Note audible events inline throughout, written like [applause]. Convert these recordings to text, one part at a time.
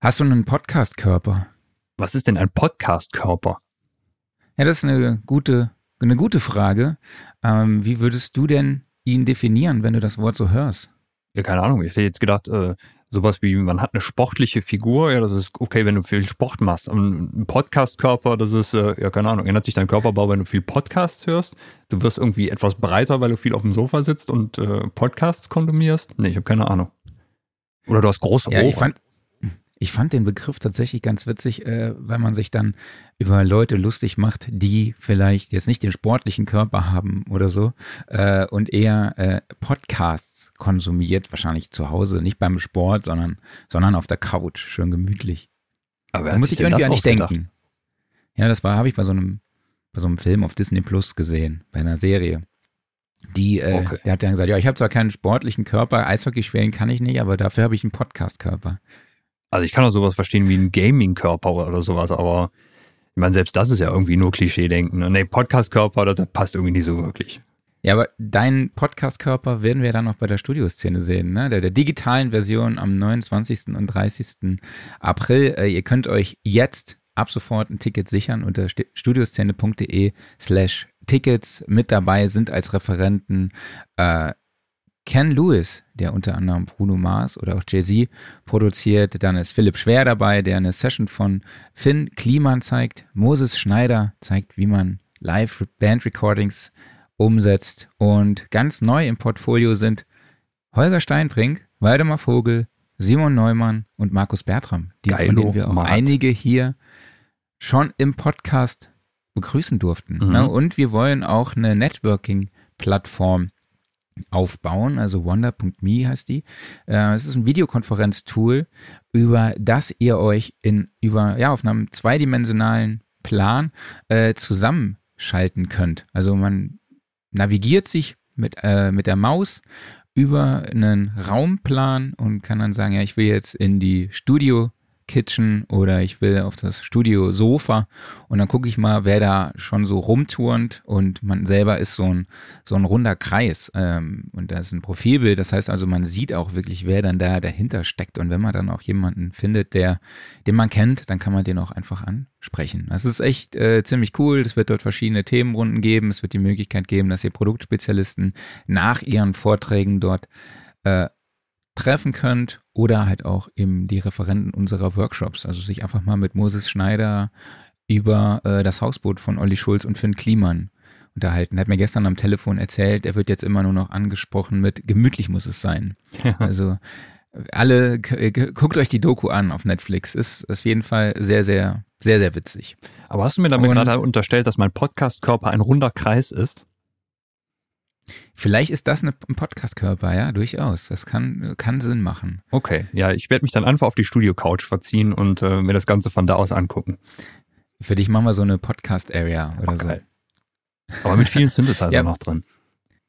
Hast du einen Podcast-Körper? Was ist denn ein Podcast-Körper? Ja, das ist eine gute, eine gute Frage. Ähm, wie würdest du denn ihn definieren, wenn du das Wort so hörst? Ja, keine Ahnung. Ich hätte jetzt gedacht, äh, sowas wie, man hat eine sportliche Figur, ja, das ist okay, wenn du viel Sport machst. Ein Podcast-Körper, das ist, äh, ja, keine Ahnung, ändert sich dein Körperbau, wenn du viel Podcasts hörst. Du wirst irgendwie etwas breiter, weil du viel auf dem Sofa sitzt und äh, Podcasts konsumierst. Nee, ich habe keine Ahnung. Oder du hast große ja, Ohren. Ich fand, ich fand den Begriff tatsächlich ganz witzig, äh, weil man sich dann über Leute lustig macht, die vielleicht jetzt nicht den sportlichen Körper haben oder so äh, und eher äh, Podcasts konsumiert, wahrscheinlich zu Hause, nicht beim Sport, sondern, sondern auf der Couch, schön gemütlich. Aber da muss ich irgendwie an dich denken. Ja, das war, habe ich bei so einem, bei so einem Film auf Disney Plus gesehen, bei einer Serie. Die, äh, Okay. der hat dann gesagt, ja, ich habe zwar keinen sportlichen Körper, Eishockey spielen kann ich nicht, aber dafür habe ich einen Podcast-Körper. Also ich kann auch sowas verstehen wie ein Gaming-Körper oder sowas, aber ich meine, selbst das ist ja irgendwie nur Klischee-Denken. Ne, Podcast-Körper, das, passt irgendwie nicht so wirklich. Ja, aber deinen Podcast-Körper werden wir dann noch bei der Studioszene sehen, ne? Der, der digitalen Version am 29. und 30. April. Äh, ihr könnt euch jetzt ab sofort ein Ticket sichern unter studioszene.de slash Tickets. Mit dabei sind als Referenten äh, Ken Lewis, der unter anderem Bruno Mars oder auch Jay-Z produziert. Dann ist Philipp Schwer dabei, der eine Session von Finn Kliman zeigt. Moses Schneider zeigt, wie man Live-Band-Recordings umsetzt. Und ganz neu im Portfolio sind Holger Steinbrink, Waldemar Vogel, Simon Neumann und Markus Bertram, die von denen wir auch Mart. einige hier schon im Podcast begrüßen durften. Mhm. Ne? Und wir wollen auch eine Networking-Plattform aufbauen, also wonder.me heißt die. Äh, Es ist ein Videokonferenztool, über das ihr euch in über ja auf einem zweidimensionalen Plan äh, zusammenschalten könnt. Also man navigiert sich mit äh, mit der Maus über einen Raumplan und kann dann sagen, ja, ich will jetzt in die Studio Kitchen oder ich will auf das Studio Sofa und dann gucke ich mal, wer da schon so rumturnt und man selber ist so ein, so ein runder Kreis ähm, und da ist ein Profilbild, das heißt also, man sieht auch wirklich, wer dann da dahinter steckt. Und wenn man dann auch jemanden findet, der, den man kennt, dann kann man den auch einfach ansprechen. Das ist echt äh, ziemlich cool, es wird dort verschiedene Themenrunden geben, es wird die Möglichkeit geben, dass ihr Produktspezialisten nach ihren Vorträgen dort äh, treffen könnt oder halt auch eben die Referenten unserer Workshops. Also sich einfach mal mit Moses Schneider über äh, das Hausboot von Olli Schulz und Finn Kliman unterhalten. Er hat mir gestern am Telefon erzählt, er wird jetzt immer nur noch angesprochen mit gemütlich muss es sein. Also alle, k- k- guckt euch die Doku an auf Netflix. Ist auf jeden Fall sehr, sehr, sehr, sehr witzig. Aber hast du mir damit Und- gerade unterstellt, dass mein Podcast-Körper ein runder Kreis ist? Vielleicht ist das ein Podcast-Körper, ja, durchaus. Das kann, kann Sinn machen. Okay, ja, ich werde mich dann einfach auf die Studio-Couch verziehen und äh, mir das Ganze von da aus angucken. Für dich machen wir so eine Podcast-Area oder Okay. Aber mit vielen Synthesizer [laughs] Ja. noch drin.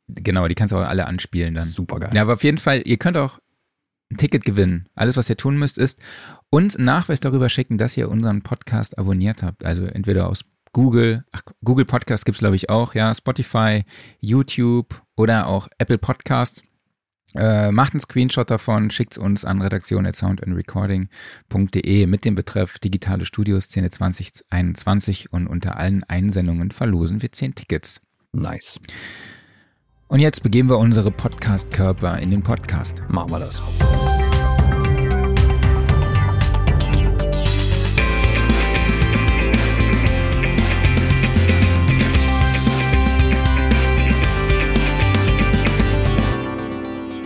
so. Genau, die kannst du auch alle anspielen dann. Super geil. Ja, aber auf jeden Fall, ihr könnt auch ein Ticket gewinnen. Alles, was ihr tun müsst, ist uns einen Nachweis darüber schicken, dass ihr unseren Podcast abonniert habt. Also entweder aus Google, ach, Google Podcast gibt's glaube ich auch, ja, Spotify, YouTube oder auch Apple Podcasts. Äh, macht einen Screenshot davon, schickt's uns an redaktion.soundandrecording.de mit dem Betreff Digitale Studioszene 2021 und unter allen Einsendungen verlosen wir 10 Tickets. Nice. Und jetzt begeben wir unsere Podcast-Körper in den Podcast. Machen wir das.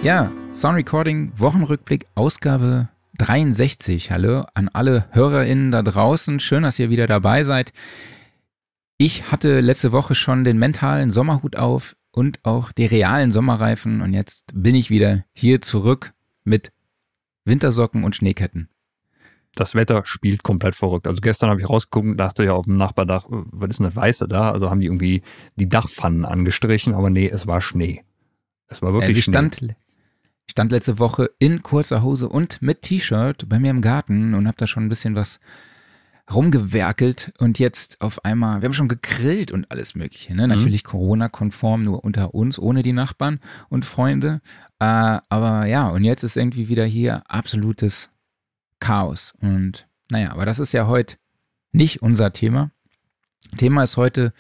Ja, Sound Recording Wochenrückblick Ausgabe 63. Hallo an alle HörerInnen da draußen. Schön, dass ihr wieder dabei seid. Ich hatte letzte Woche schon den mentalen Sommerhut auf und auch die realen Sommerreifen und jetzt bin ich wieder hier zurück mit Wintersocken und Schneeketten. Das Wetter spielt komplett verrückt. Also gestern habe ich rausgeguckt und dachte ja auf dem Nachbardach, äh, was ist denn das Weiße da? Also haben die irgendwie die Dachpfannen angestrichen, aber nee, es war Schnee. Es war Äh, wirklich sie Schnee. stand, stand letzte Woche in kurzer Hose und mit T-Shirt bei mir im Garten und habe da schon ein bisschen was rumgewerkelt und jetzt auf einmal, wir haben schon gegrillt und alles mögliche, ne? Natürlich Corona-konform, nur unter uns, ohne die Nachbarn und Freunde. Äh, aber ja, und jetzt ist irgendwie wieder hier absolutes Chaos. Und naja, aber das ist ja heute nicht unser Thema. Thema ist heute,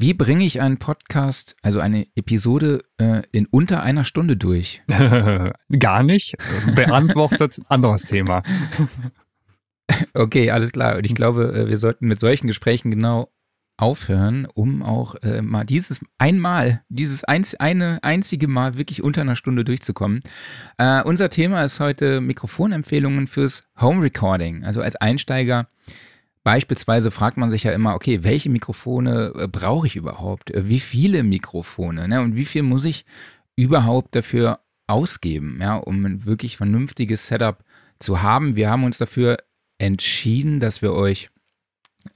wie bringe ich einen Podcast, also eine Episode äh, in unter einer Stunde durch? [laughs] Gar nicht. Beantwortet, [laughs] anderes Thema. Okay, alles klar. Und ich glaube, äh, wir sollten mit solchen Gesprächen genau aufhören, um auch äh, mal dieses einmal, dieses eins, eine einzige Mal wirklich unter einer Stunde durchzukommen. Äh, unser Thema ist heute Mikrofonempfehlungen fürs Home Recording. Also als Einsteiger beispielsweise fragt man sich ja immer, okay, welche Mikrofone äh, brauche ich überhaupt? Äh, wie viele Mikrofone? Ne? Und wie viel muss ich überhaupt dafür ausgeben, ja, um ein wirklich vernünftiges Setup zu haben? Wir haben uns dafür entschieden, dass wir euch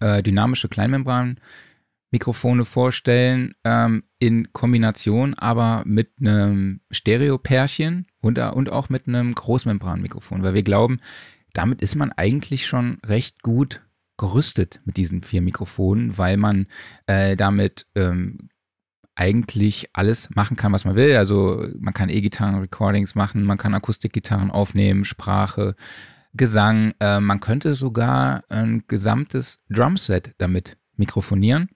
äh, dynamische Kleinmembran-Mikrofone vorstellen, ähm, in Kombination aber mit einem Stereo-Pärchen und, äh, und auch mit einem Großmembran-Mikrofon, weil wir glauben, damit ist man eigentlich schon recht gut gerüstet mit diesen vier Mikrofonen, weil man äh, damit ähm, eigentlich alles machen kann, was man will. Also man kann E-Gitarren-Recordings machen, man kann Akustikgitarren aufnehmen, Sprache, Gesang. Äh, man könnte sogar ein gesamtes Drumset damit mikrofonieren.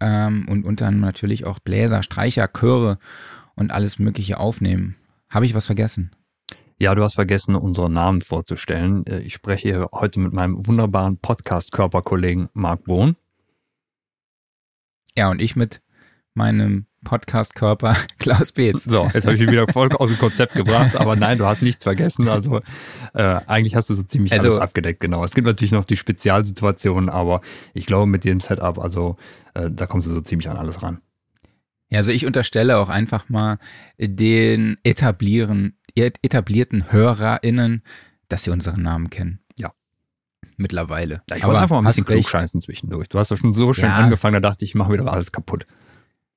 Ähm, und, und dann natürlich auch Bläser, Streicher, Chöre und alles Mögliche aufnehmen. Habe ich was vergessen? Ja, du hast vergessen, unseren Namen vorzustellen. Äh, ich spreche hier heute mit meinem wunderbaren Podcast-Körperkollegen Marc Bohn. Ja, und ich mit meinem Podcast-Körper [laughs] Klaus Beetz. So, jetzt habe ich ihn wieder voll aus dem Konzept gebracht, aber nein, du hast nichts vergessen. Also äh, eigentlich hast du so ziemlich also, alles abgedeckt, genau. Es gibt natürlich noch die Spezialsituationen, aber ich glaube mit dem Setup, also äh, da kommst du so ziemlich an alles ran. Ja, also ich unterstelle auch einfach mal den etablieren, etablierten HörerInnen, dass sie unseren Namen kennen. Ja. Mittlerweile. Ja, ich wollte einfach mal ein bisschen klugscheißen zwischendurch. Du hast doch schon so schön ja. angefangen, da dachte ich, ich mache wieder alles kaputt.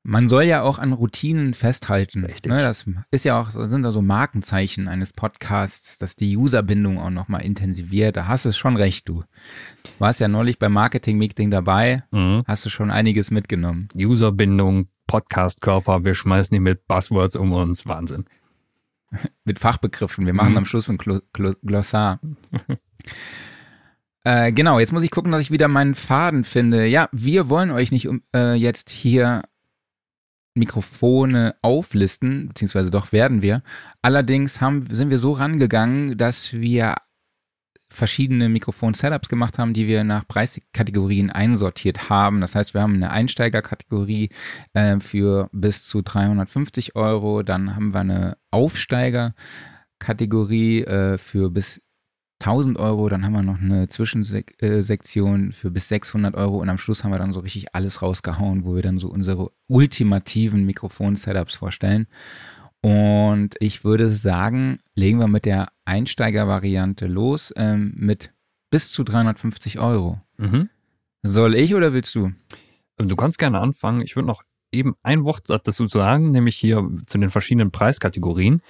Man soll ja auch an Routinen festhalten. Richtig. Ne, das ist ja auch, sind da so Markenzeichen eines Podcasts, dass die Userbindung auch nochmal intensiviert. Da hast du schon recht, du. Warst ja neulich beim Marketing-Meeting dabei, mhm. hast du schon einiges mitgenommen. Userbindung, Podcast-Körper, wir schmeißen die mit Buzzwords um uns, Wahnsinn. [laughs] mit Fachbegriffen, wir machen mhm. am Schluss ein Glossar. [laughs] äh, genau, jetzt muss ich gucken, dass ich wieder meinen Faden finde. Ja, wir wollen euch nicht äh, jetzt hier Mikrofone auflisten, beziehungsweise doch werden wir. Allerdings haben, sind wir so rangegangen, dass wir verschiedene Mikrofon-Setups gemacht haben, die wir nach Preiskategorien einsortiert haben. Das heißt, wir haben eine Einsteigerkategorie äh, für bis zu 350 Euro. Dann haben wir eine Aufsteigerkategorie äh, für bis 1000 Euro, dann haben wir noch eine Zwischensektion für bis 600 Euro und am Schluss haben wir dann so richtig alles rausgehauen, wo wir dann so unsere ultimativen Mikrofon-Setups vorstellen. Und ich würde sagen, legen wir mit der Einsteiger-Variante los ähm, mit bis zu 350 Euro. Mhm. Soll ich oder willst du? Du kannst gerne anfangen. Ich würde noch eben ein Wort dazu sagen, nämlich hier zu den verschiedenen Preiskategorien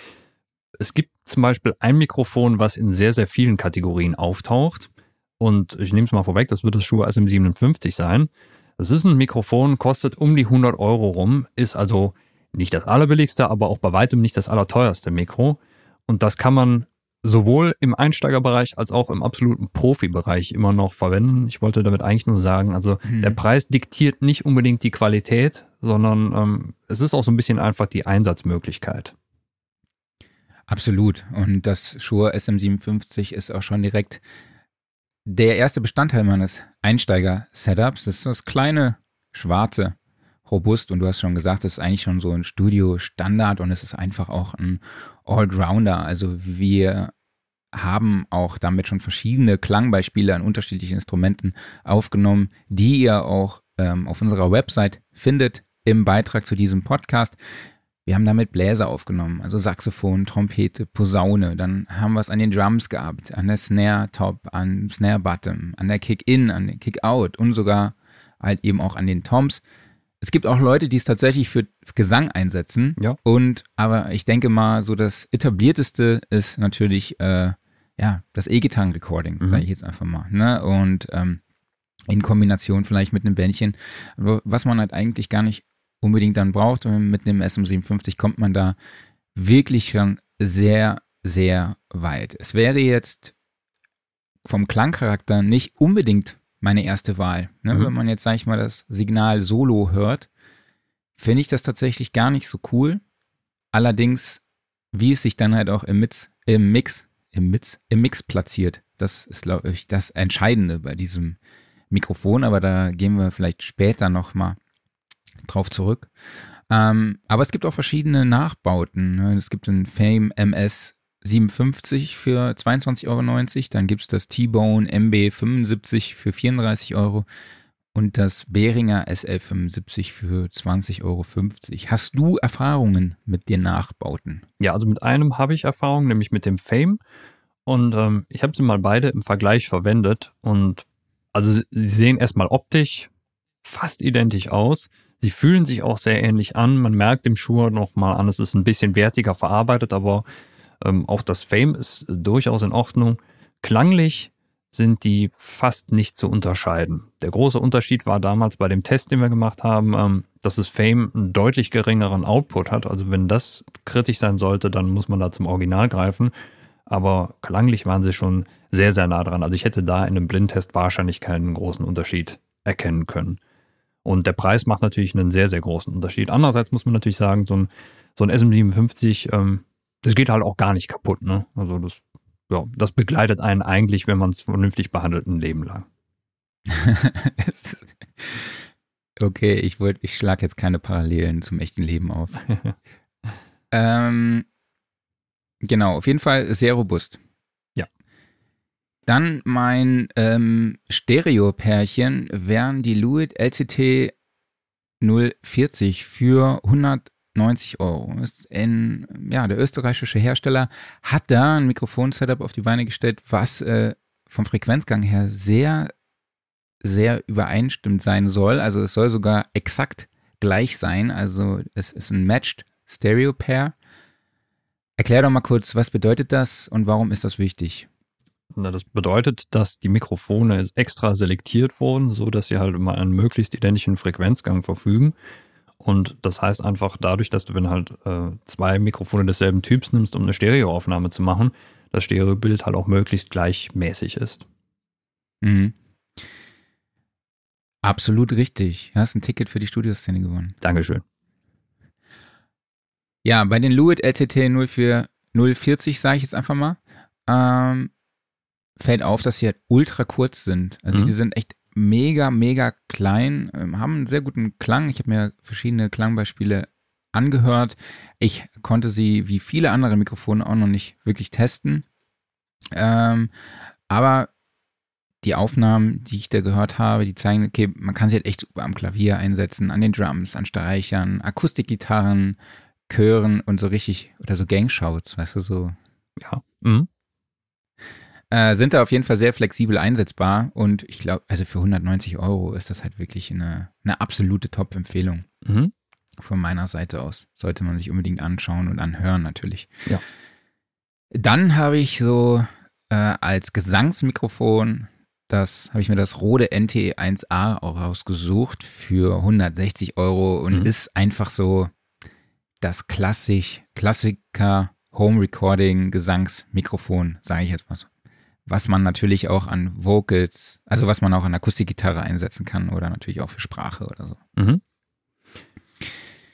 es gibt zum Beispiel ein Mikrofon, was in sehr, sehr vielen Kategorien auftaucht. Und ich nehme es mal vorweg, das wird das Shure SM57 sein. Das ist ein Mikrofon, kostet um die 100 Euro rum, ist also nicht das allerbilligste, aber auch bei weitem nicht das allerteuerste Mikro. Und das kann man sowohl im Einsteigerbereich als auch im absoluten Profibereich immer noch verwenden. Ich wollte damit eigentlich nur sagen, also hm. der Preis diktiert nicht unbedingt die Qualität, sondern ähm, es ist auch so ein bisschen einfach die Einsatzmöglichkeit. Absolut. Und das Shure SM57 ist auch schon direkt der erste Bestandteil meines Einsteiger-Setups. Das ist das kleine, schwarze, robust. Und du hast schon gesagt, das ist eigentlich schon so ein Studio-Standard und es ist einfach auch ein Allrounder. Also wir haben auch damit schon verschiedene Klangbeispiele an unterschiedlichen Instrumenten aufgenommen, die ihr auch ähm, auf unserer Website findet im Beitrag zu diesem Podcast. Wir haben damit Bläser aufgenommen, also Saxophon, Trompete, Posaune. Dann haben wir es an den Drums gehabt, an der Snare Top, an Snare Bottom, an der Kick In, an der Kick Out und sogar halt eben auch an den Toms. Es gibt auch Leute, die es tatsächlich für Gesang einsetzen. Ja. Und aber ich denke mal, so das etablierteste ist natürlich äh, ja das E-Gitarren-Recording, mhm. sage ich jetzt einfach mal. Ne? Und ähm, in Kombination vielleicht mit einem Bändchen, was man halt eigentlich gar nicht unbedingt dann braucht. Und mit dem SM57 kommt man da wirklich schon sehr, sehr weit. Es wäre jetzt vom Klangcharakter nicht unbedingt meine erste Wahl. Ne? Mhm. Wenn man jetzt, sag ich mal, das Signal Solo hört, finde ich das tatsächlich gar nicht so cool. Allerdings, wie es sich dann halt auch im Mix, im Mix, im Mix, im Mix platziert, das ist, glaube ich, das Entscheidende bei diesem Mikrofon, aber da gehen wir vielleicht später nochmal drauf zurück. Ähm, aber es gibt auch verschiedene Nachbauten. Ne? Es gibt den Fame MS 57 für 22,90 Euro. Dann gibt es das T-Bone MB 75 für 34 Euro und das Behringer SL 75 für 20,50 Euro. Hast du Erfahrungen mit den Nachbauten? Ja, also mit einem habe ich Erfahrung, nämlich mit dem Fame. Und ähm, ich habe sie mal beide im Vergleich verwendet. Und also sie sehen erstmal optisch fast identisch aus. Sie fühlen sich auch sehr ähnlich an. Man merkt dem Schuh nochmal an, es ist ein bisschen wertiger verarbeitet, aber ähm, auch das Fame ist durchaus in Ordnung. Klanglich sind die fast nicht zu unterscheiden. Der große Unterschied war damals bei dem Test, den wir gemacht haben, ähm, dass das Fame einen deutlich geringeren Output hat. Also wenn das kritisch sein sollte, dann muss man da zum Original greifen. Aber klanglich waren sie schon sehr, sehr nah dran. Also ich hätte da in einem Blindtest wahrscheinlich keinen großen Unterschied erkennen können. Und der Preis macht natürlich einen sehr, sehr großen Unterschied. Andererseits muss man natürlich sagen, so ein, so ein SM57, ähm, das geht halt auch gar nicht kaputt. Ne? Also das, ja, das begleitet einen eigentlich, wenn man es vernünftig behandelt, ein Leben lang. [laughs] okay, ich wollte, ich schlage jetzt keine Parallelen zum echten Leben auf. [laughs] ähm, genau, auf jeden Fall sehr robust. Ja. Dann mein ähm, Stereo-Pärchen wären die Lewitt LCT 040 für 190 Euro. Ist in, ja, der österreichische Hersteller hat da ein Mikrofon-Setup auf die Beine gestellt, was äh, vom Frequenzgang her sehr, sehr übereinstimmt sein soll. Also es soll sogar exakt gleich sein. Also es ist ein Matched Stereo Pair. Erklär doch mal kurz, was bedeutet das und warum ist das wichtig? Na, das bedeutet, dass die Mikrofone extra selektiert wurden, so dass sie halt immer einen möglichst identischen Frequenzgang verfügen. Und das heißt einfach dadurch, dass du, wenn halt äh, zwei Mikrofone desselben Typs nimmst, um eine Stereoaufnahme zu machen, das Stereobild halt auch möglichst gleichmäßig ist. Mhm. Absolut richtig. Du hast ein Ticket für die Studioszene gewonnen. Dankeschön. Ja, bei den Lewitt 04 040, sage ich jetzt einfach mal, ähm, fällt auf, dass sie halt ultra kurz sind. Also Mhm. die sind echt mega, mega klein, ähm, haben einen sehr guten Klang. Ich habe mir verschiedene Klangbeispiele angehört. Ich konnte sie wie viele andere Mikrofone auch noch nicht wirklich testen. Ähm, aber die Aufnahmen, die ich da gehört habe, die zeigen, okay, man kann sie halt echt super am Klavier einsetzen, an den Drums, an Streichern, Akustikgitarren, Chören und so richtig, oder so Gangshouts, weißt du, so Ja. Mhm. Äh, sind da auf jeden Fall sehr flexibel einsetzbar und ich glaube, also für 190 Euro ist das halt wirklich eine, eine absolute Top-Empfehlung Mhm. von meiner Seite aus. Sollte man sich unbedingt anschauen und anhören natürlich. Ja. Dann habe ich so äh, als Gesangsmikrofon, das habe ich mir das Rode NT1A auch rausgesucht für 160 Euro und Mhm. ist einfach so das klassisch, Klassiker Home Recording Gesangsmikrofon, sage ich jetzt mal so. Was man natürlich auch an Vocals, also was man auch an Akustikgitarre einsetzen kann oder natürlich auch für Sprache oder so. Mhm.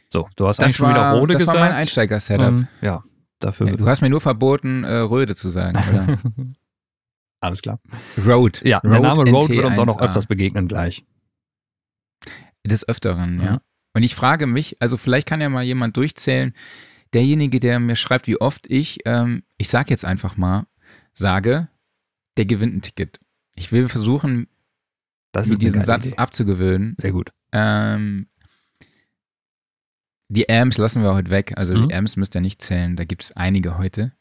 So, du hast eigentlich Das schon wieder Rode das gesagt. war mein Einsteiger-Setup. Ähm, ja, dafür. Ja, du hast mir nur verboten, äh, Röde zu sagen, oder? [laughs] Alles klar. Road. Ja, der Name Road NT1A. wird uns auch noch öfters begegnen gleich. Des Öfteren, Mhm. ja. Und ich frage mich, also vielleicht kann ja mal jemand durchzählen, derjenige, der mir schreibt, wie oft ich, ähm, ich sag jetzt einfach mal, sage, der gewinnt ein Ticket. Ich will versuchen, Das mir diesen Satz Idee. abzugewöhnen. Sehr gut. Ähm, die Amps lassen wir heute weg. Also Mhm. die Amps müsst ihr nicht zählen. Da gibt es einige heute.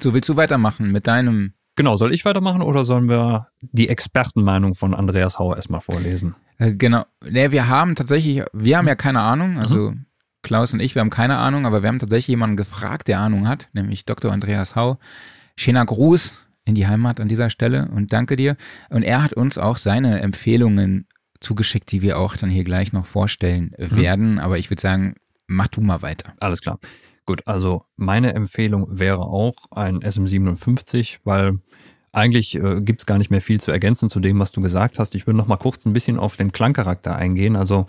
So, willst du weitermachen mit deinem Genau, soll ich weitermachen oder sollen wir die Expertenmeinung von Andreas Hauer erstmal vorlesen? Äh, Genau. Nee, wir haben tatsächlich, wir haben ja keine Ahnung, also Klaus und ich, wir haben keine Ahnung, aber wir haben tatsächlich jemanden gefragt, der Ahnung hat, nämlich Dr. Andreas Hau. Schöner Gruß in die Heimat an dieser Stelle und danke dir. Und er hat uns auch seine Empfehlungen zugeschickt, die wir auch dann hier gleich noch vorstellen werden. Aber ich würde sagen, mach du mal weiter. Alles klar. Gut, also meine Empfehlung wäre auch ein SM57, weil eigentlich äh, gibt es gar nicht mehr viel zu ergänzen zu dem, was du gesagt hast. Ich will noch mal kurz ein bisschen auf den Klangcharakter eingehen. Also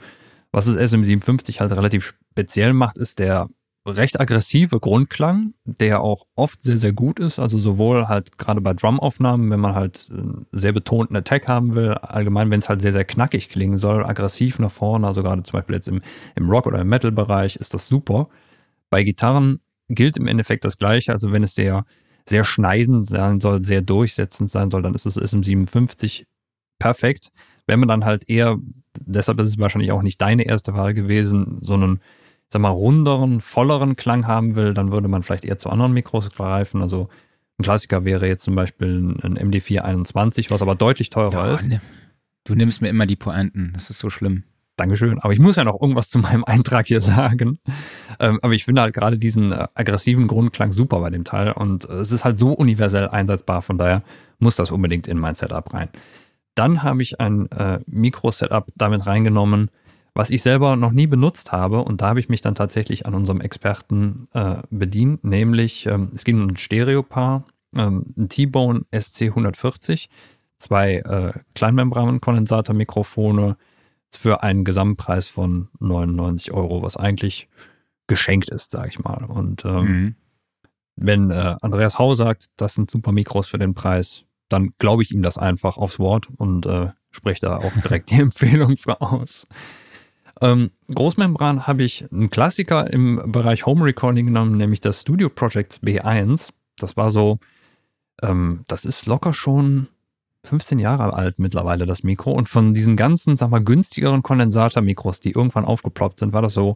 was das SM57 halt relativ speziell macht, ist der recht aggressive Grundklang, der auch oft sehr, sehr gut ist. Also sowohl halt gerade bei Drumaufnahmen, wenn man halt einen sehr betonten Attack haben will, allgemein, wenn es halt sehr, sehr knackig klingen soll, aggressiv nach vorne, also gerade zum Beispiel jetzt im, im Rock- oder im Metal-Bereich, ist das super. Bei Gitarren gilt im Endeffekt das Gleiche. Also wenn es sehr, sehr schneidend sein soll, sehr durchsetzend sein soll, dann ist es SM57 perfekt. Wenn man dann halt eher, deshalb ist es wahrscheinlich auch nicht deine erste Wahl gewesen, sondern sag mal, runderen, volleren Klang haben will, dann würde man vielleicht eher zu anderen Mikros greifen. Also ein Klassiker wäre jetzt zum Beispiel ein MD421, was aber deutlich teurer ja, ist. Du nimmst mir immer die Pointen, das ist so schlimm. Dankeschön. Aber ich muss ja noch irgendwas zu meinem [laughs] Eintrag hier sagen. Ähm, aber ich finde halt gerade diesen äh, aggressiven Grundklang super bei dem Teil und äh, es ist halt so universell einsetzbar, von daher muss das unbedingt in mein Setup rein. Dann habe ich ein äh, Mikro-Setup damit reingenommen, was ich selber noch nie benutzt habe, und da habe ich mich dann tatsächlich an unserem Experten äh, bedient, nämlich ähm, es ging um ein Stereopaar, ähm, ein T-Bone SC140, zwei äh, Kleinmembran-Kondensatormikrofone für einen Gesamtpreis von 99 Euro, was eigentlich geschenkt ist, sage ich mal. Und ähm, mhm. wenn äh, Andreas Hau sagt, das sind super Mikros für den Preis, dann glaube ich ihm das einfach aufs Wort und äh, spreche da auch direkt die [laughs] Empfehlung für aus. Ähm, Großmembran habe ich einen Klassiker im Bereich Home Recording genommen, nämlich das Studio Project B1. Das war so, ähm, das ist locker schon 15 Jahre alt mittlerweile, das Mikro. Und von diesen ganzen, sag mal, günstigeren Kondensatormikros, die irgendwann aufgeploppt sind, war das so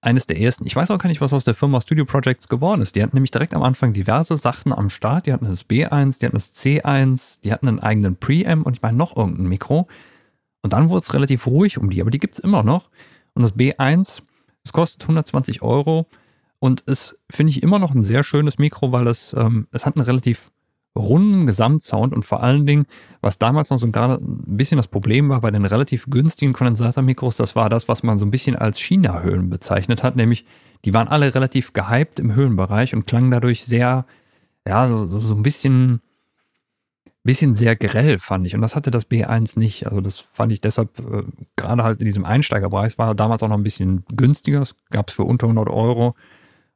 eines der ersten. Ich weiß auch gar nicht, was aus der Firma Studio Projects geworden ist. Die hatten nämlich direkt am Anfang diverse Sachen am Start. Die hatten das B1, die hatten das C1, die hatten einen eigenen Preamp und ich meine noch irgendein Mikro. Und dann wurde es relativ ruhig um die, aber die gibt es immer noch. Und das B1, es kostet 120 Euro und ist, finde ich, immer noch ein sehr schönes Mikro, weil es, ähm, es hat einen relativ runden Gesamtsound und vor allen Dingen, was damals noch so gerade ein bisschen das Problem war bei den relativ günstigen Kondensatormikros, das war das, was man so ein bisschen als China-Höhlen bezeichnet hat, nämlich die waren alle relativ gehypt im Höhenbereich und klangen dadurch sehr, ja, so, so, so ein bisschen bisschen sehr grell, fand ich. Und das hatte das B1 nicht. Also das fand ich deshalb, äh, gerade halt in diesem Einsteigerpreis, war damals auch noch ein bisschen günstiger. Gab es für unter 100 Euro,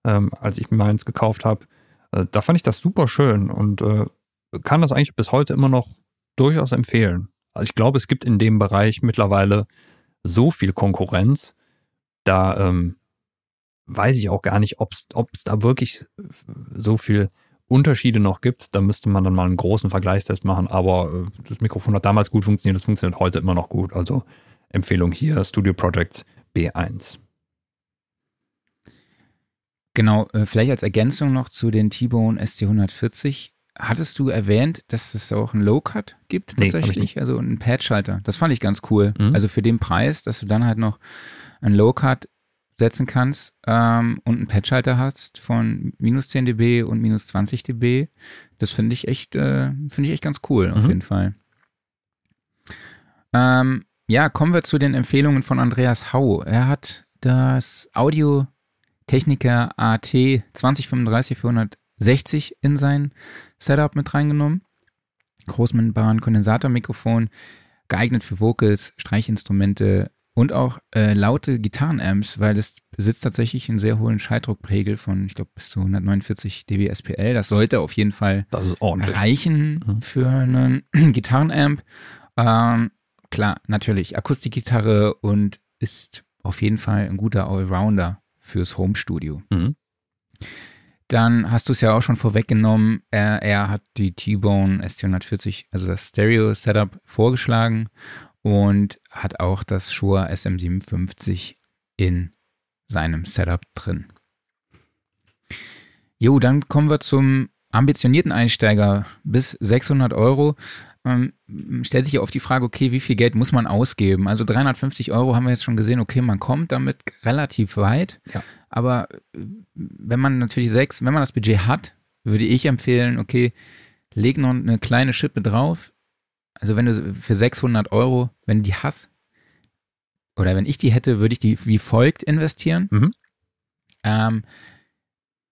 ähm, als ich mir meins gekauft habe. Äh, da fand ich das super schön und äh, kann das eigentlich bis heute immer noch durchaus empfehlen. Also ich glaube, es gibt in dem Bereich mittlerweile so viel Konkurrenz, da ähm, weiß ich auch gar nicht, ob es da wirklich so viel Unterschiede noch gibt, da müsste man dann mal einen großen Vergleichstest machen. Aber äh, das Mikrofon hat damals gut funktioniert, das funktioniert heute immer noch gut. Also Empfehlung hier, Studio Projects B1. Genau, äh, vielleicht als Ergänzung noch zu den T-Bone SC140. Hattest du erwähnt, dass es auch einen Low-Cut gibt tatsächlich? Nee, also einen Pad-Schalter. Das fand ich ganz cool. Mhm. Also für den Preis, dass du dann halt noch einen Low-Cut setzen kannst ähm, und einen Patchhalter hast von minus 10 dB und minus 20 dB. Das finde ich echt, äh, finde ich echt ganz cool, mhm. auf jeden Fall. Ähm, ja, kommen wir zu den Empfehlungen von Andreas Hau. Er hat das Audio Techniker AT 2035 460 in sein Setup mit reingenommen. Großmembran Kondensatormikrofon, geeignet für Vocals, Streichinstrumente, und auch äh, laute Gitarrenamps, weil es besitzt tatsächlich einen sehr hohen Schalldruckpegel von, ich glaube, bis zu 149 dB SPL. Das sollte auf jeden Fall reichen mhm. für einen [clears throat] Gitarrenamp. Ähm, klar, natürlich, Akustikgitarre und ist auf jeden Fall ein guter Allrounder fürs Homestudio. Mhm. Dann hast du es ja auch schon vorweggenommen, er, er hat die T-Bone ST140, also das Stereo-Setup vorgeschlagen und hat auch das Shure SM57 in seinem Setup drin. Jo, dann kommen wir zum ambitionierten Einsteiger bis 600 Euro. Ähm, stellt sich ja oft die Frage, okay, wie viel Geld muss man ausgeben? Also 350 Euro haben wir jetzt schon gesehen, okay, man kommt damit relativ weit. Ja. Aber äh, wenn man natürlich sechs, wenn man das Budget hat, würde ich empfehlen, okay, leg noch eine kleine Schippe drauf, also wenn du für 600 Euro, wenn du die hast, oder wenn ich die hätte, würde ich die wie folgt investieren. Mhm. Ähm,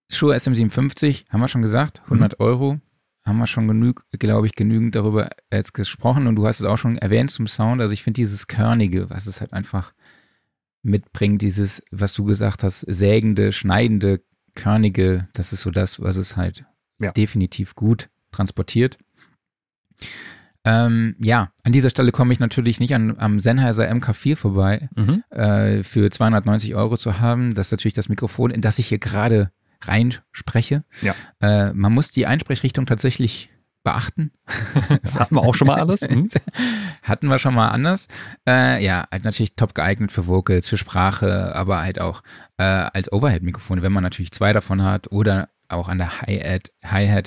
Shure SM57, haben wir schon gesagt, 100 mhm. Euro. Haben wir schon genug, glaube ich, genügend darüber jetzt gesprochen und du hast es auch schon erwähnt zum Sound. Also ich finde dieses Körnige, was es halt einfach mitbringt, dieses, was du gesagt hast, sägende, schneidende, körnige, das ist so das, was es halt ja. definitiv gut transportiert. Ähm, ja, an dieser Stelle komme ich natürlich nicht an, am Sennheiser MK4 vorbei, mhm. äh, für 290 Euro zu haben. Das ist natürlich das Mikrofon, in das ich hier gerade reinspreche. Ja. Äh, man muss die Einsprechrichtung tatsächlich beachten. [laughs] Hatten wir auch schon mal alles? Mhm. [laughs] Hatten wir schon mal anders. Äh, ja, halt natürlich top geeignet für Vocals, für Sprache, aber halt auch äh, als Overhead-Mikrofon, wenn man natürlich zwei davon hat oder auch an der Hi-Hat, Hi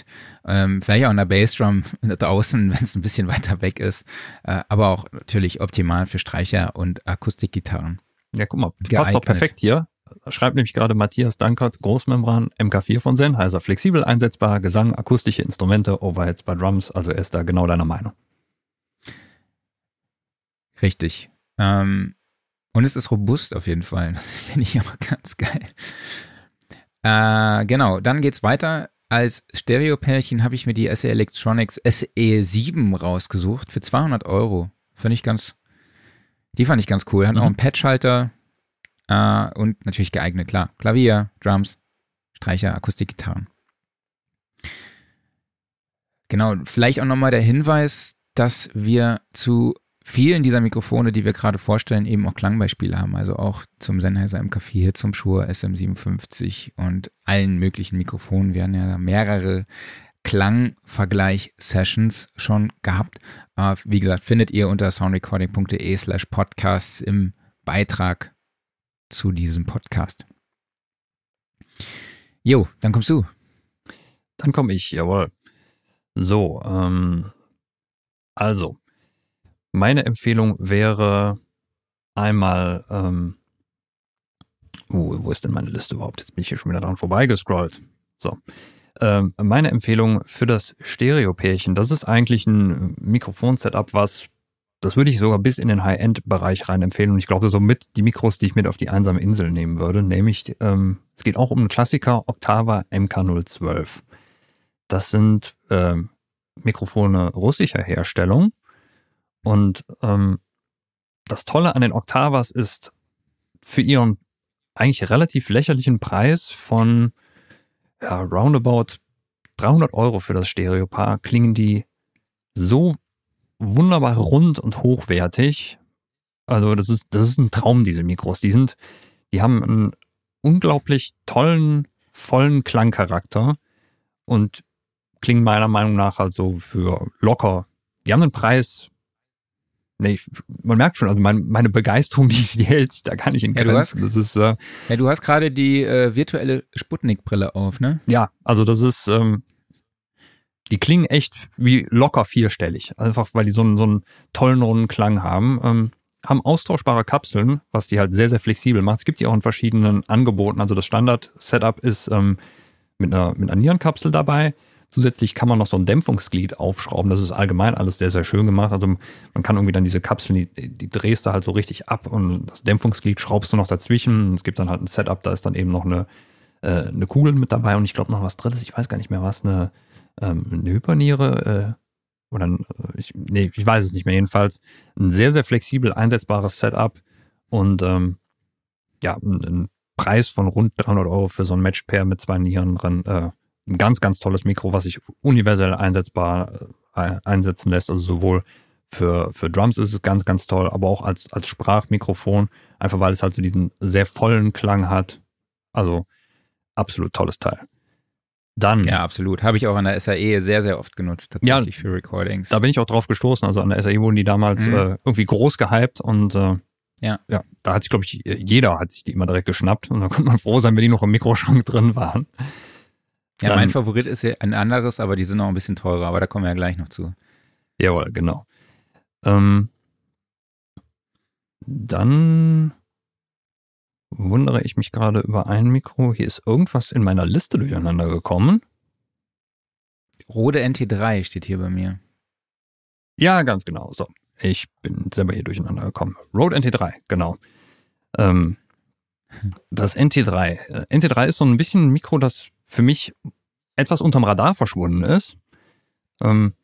ähm, vielleicht auch an der Bassdrum [laughs] draußen, wenn es ein bisschen weiter weg ist, äh, aber auch natürlich optimal für Streicher und Akustikgitarren. Ja, guck mal, passt doch perfekt hier. Schreibt nämlich gerade Matthias Dankert, Großmembran, MK4 von Sennheiser. Flexibel einsetzbar, Gesang, akustische Instrumente, Overheads bei Drums. Also er ist da genau deiner Meinung. Richtig. Ähm, und es ist robust auf jeden Fall. Das [laughs] finde ich aber ganz geil. Äh, genau, dann geht's weiter. Als Stereopärchen habe ich mir die SE Electronics SE7 rausgesucht für 200 Euro. Finde ich ganz, die fand ich ganz cool. Hat mhm. auch einen Patchhalter äh, und natürlich geeignet, klar. Klavier, Drums, Streicher, Akustikgitarren. Genau, vielleicht auch nochmal der Hinweis, dass wir zu vielen dieser Mikrofone, die wir gerade vorstellen, eben auch Klangbeispiele haben. Also auch zum Sennheiser MK4, zum Shure SM57 und allen möglichen Mikrofonen. Wir haben ja mehrere Klangvergleich-Sessions schon gehabt. Äh, wie gesagt, findet ihr unter soundrecording.de slash podcasts im Beitrag zu diesem Podcast. Jo, dann kommst du. Dann komme ich, jawohl. So, ähm, also, meine Empfehlung wäre einmal, ähm, wo, wo ist denn meine Liste überhaupt? Jetzt bin ich hier schon wieder dran vorbeigescrollt. So. Ähm, meine Empfehlung für das Stereo-Pärchen, das ist eigentlich ein Mikrofon-Setup, was, das würde ich sogar bis in den High-End-Bereich rein empfehlen. Und ich glaube, so mit die Mikros, die ich mit auf die einsame Insel nehmen würde, nämlich, ähm, es geht auch um einen Klassiker Octava MK012. Das sind ähm, Mikrofone russischer Herstellung und ähm, das Tolle an den Octavas ist, für ihren eigentlich relativ lächerlichen Preis von ja, roundabout 300 Euro für das Stereopaar klingen die so wunderbar rund und hochwertig. Also das ist, das ist ein Traum, diese Mikros. Die sind, die haben einen unglaublich tollen, vollen Klangcharakter und klingen meiner Meinung nach also für locker. Die haben einen Preis, nee, man merkt schon, also mein, meine Begeisterung, [laughs] die, die hält sich da gar nicht in Grenzen. Ja, das ist, äh, ja, du hast gerade die äh, virtuelle Sputnik-Brille auf, ne? Ja, also das ist, ähm, die klingen echt wie locker vierstellig. Einfach weil die so einen, so einen tollen runden Klang haben. Ähm, haben austauschbare Kapseln, was die halt sehr, sehr flexibel macht. Es gibt die auch in verschiedenen Angeboten. Also das Standard-Setup ist ähm, mit, einer, mit einer Nierenkapsel dabei. Zusätzlich kann man noch so ein Dämpfungsglied aufschrauben. Das ist allgemein alles sehr, sehr schön gemacht. Also man kann irgendwie dann diese Kapseln, die, die drehst du halt so richtig ab und das Dämpfungsglied schraubst du noch dazwischen. Es gibt dann halt ein Setup, da ist dann eben noch eine, äh, eine Kugel mit dabei und ich glaube noch was drittes, ich weiß gar nicht mehr was, eine, ähm, eine Hyperniere äh, oder ein, äh, ich, nee, ich weiß es nicht mehr. Jedenfalls ein sehr, sehr flexibel einsetzbares Setup und ähm, ja, ein, Preis von rund 300 Euro für so ein Matchpair mit zwei Nieren drin. Äh, ein ganz, ganz tolles Mikro, was sich universell einsetzbar äh, einsetzen lässt. Also sowohl für, für Drums ist es ganz, ganz toll, aber auch als, als Sprachmikrofon, einfach weil es halt so diesen sehr vollen Klang hat. Also absolut tolles Teil. Dann. Ja, absolut. Habe ich auch an der SAE sehr, sehr oft genutzt, tatsächlich ja, für Recordings. Da bin ich auch drauf gestoßen. Also an der SAE wurden die damals mhm. äh, irgendwie groß gehypt und äh, ja. ja, da hat sich, glaube ich, jeder hat sich die immer direkt geschnappt und da konnte man froh sein, wenn die noch im Mikroschrank [laughs] drin waren. Ja, dann, mein Favorit ist ja ein anderes, aber die sind noch ein bisschen teurer, aber da kommen wir ja gleich noch zu. Jawohl, genau. Ähm, dann wundere ich mich gerade über ein Mikro. Hier ist irgendwas in meiner Liste durcheinander gekommen. Rode NT3 steht hier bei mir. Ja, ganz genau. So, ich bin selber hier durcheinander gekommen. Rode NT3, genau. Ähm, das NT3. Äh, NT3 ist so ein bisschen ein Mikro, das für mich etwas unterm Radar verschwunden ist, ähm,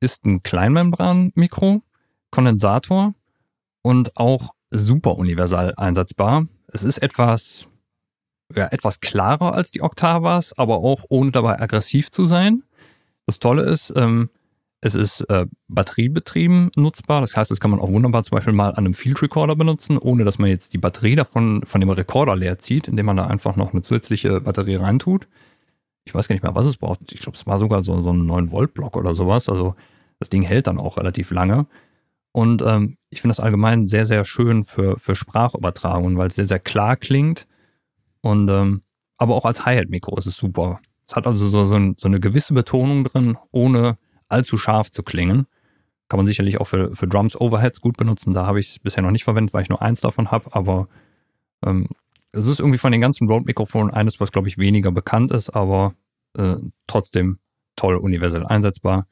ist ein Kleinmembran-Mikro, Kondensator und auch super universal einsetzbar. Es ist etwas, ja, etwas klarer als die Octavas, aber auch ohne dabei aggressiv zu sein. Das Tolle ist, ähm, es ist äh, batteriebetrieben nutzbar. Das heißt, das kann man auch wunderbar zum Beispiel mal an einem Field Recorder benutzen, ohne dass man jetzt die Batterie davon von dem Rekorder leer zieht, indem man da einfach noch eine zusätzliche Batterie reintut. Ich weiß gar nicht mehr, was es braucht. Ich glaube, es war sogar so, so ein 9-Volt-Block oder sowas. Also das Ding hält dann auch relativ lange. Und ähm, ich finde das allgemein sehr, sehr schön für, für Sprachübertragungen, weil es sehr, sehr klar klingt. Und ähm, aber auch als Hi-Hat-Mikro ist es super. Es hat also so, so, ein, so eine gewisse Betonung drin, ohne allzu scharf zu klingen. Kann man sicherlich auch für, für Drums Overheads gut benutzen. Da habe ich es bisher noch nicht verwendet, weil ich nur eins davon habe. Aber ähm, es ist irgendwie von den ganzen Rode-Mikrofonen eines, was, glaube ich, weniger bekannt ist, aber äh, trotzdem toll universell einsetzbar.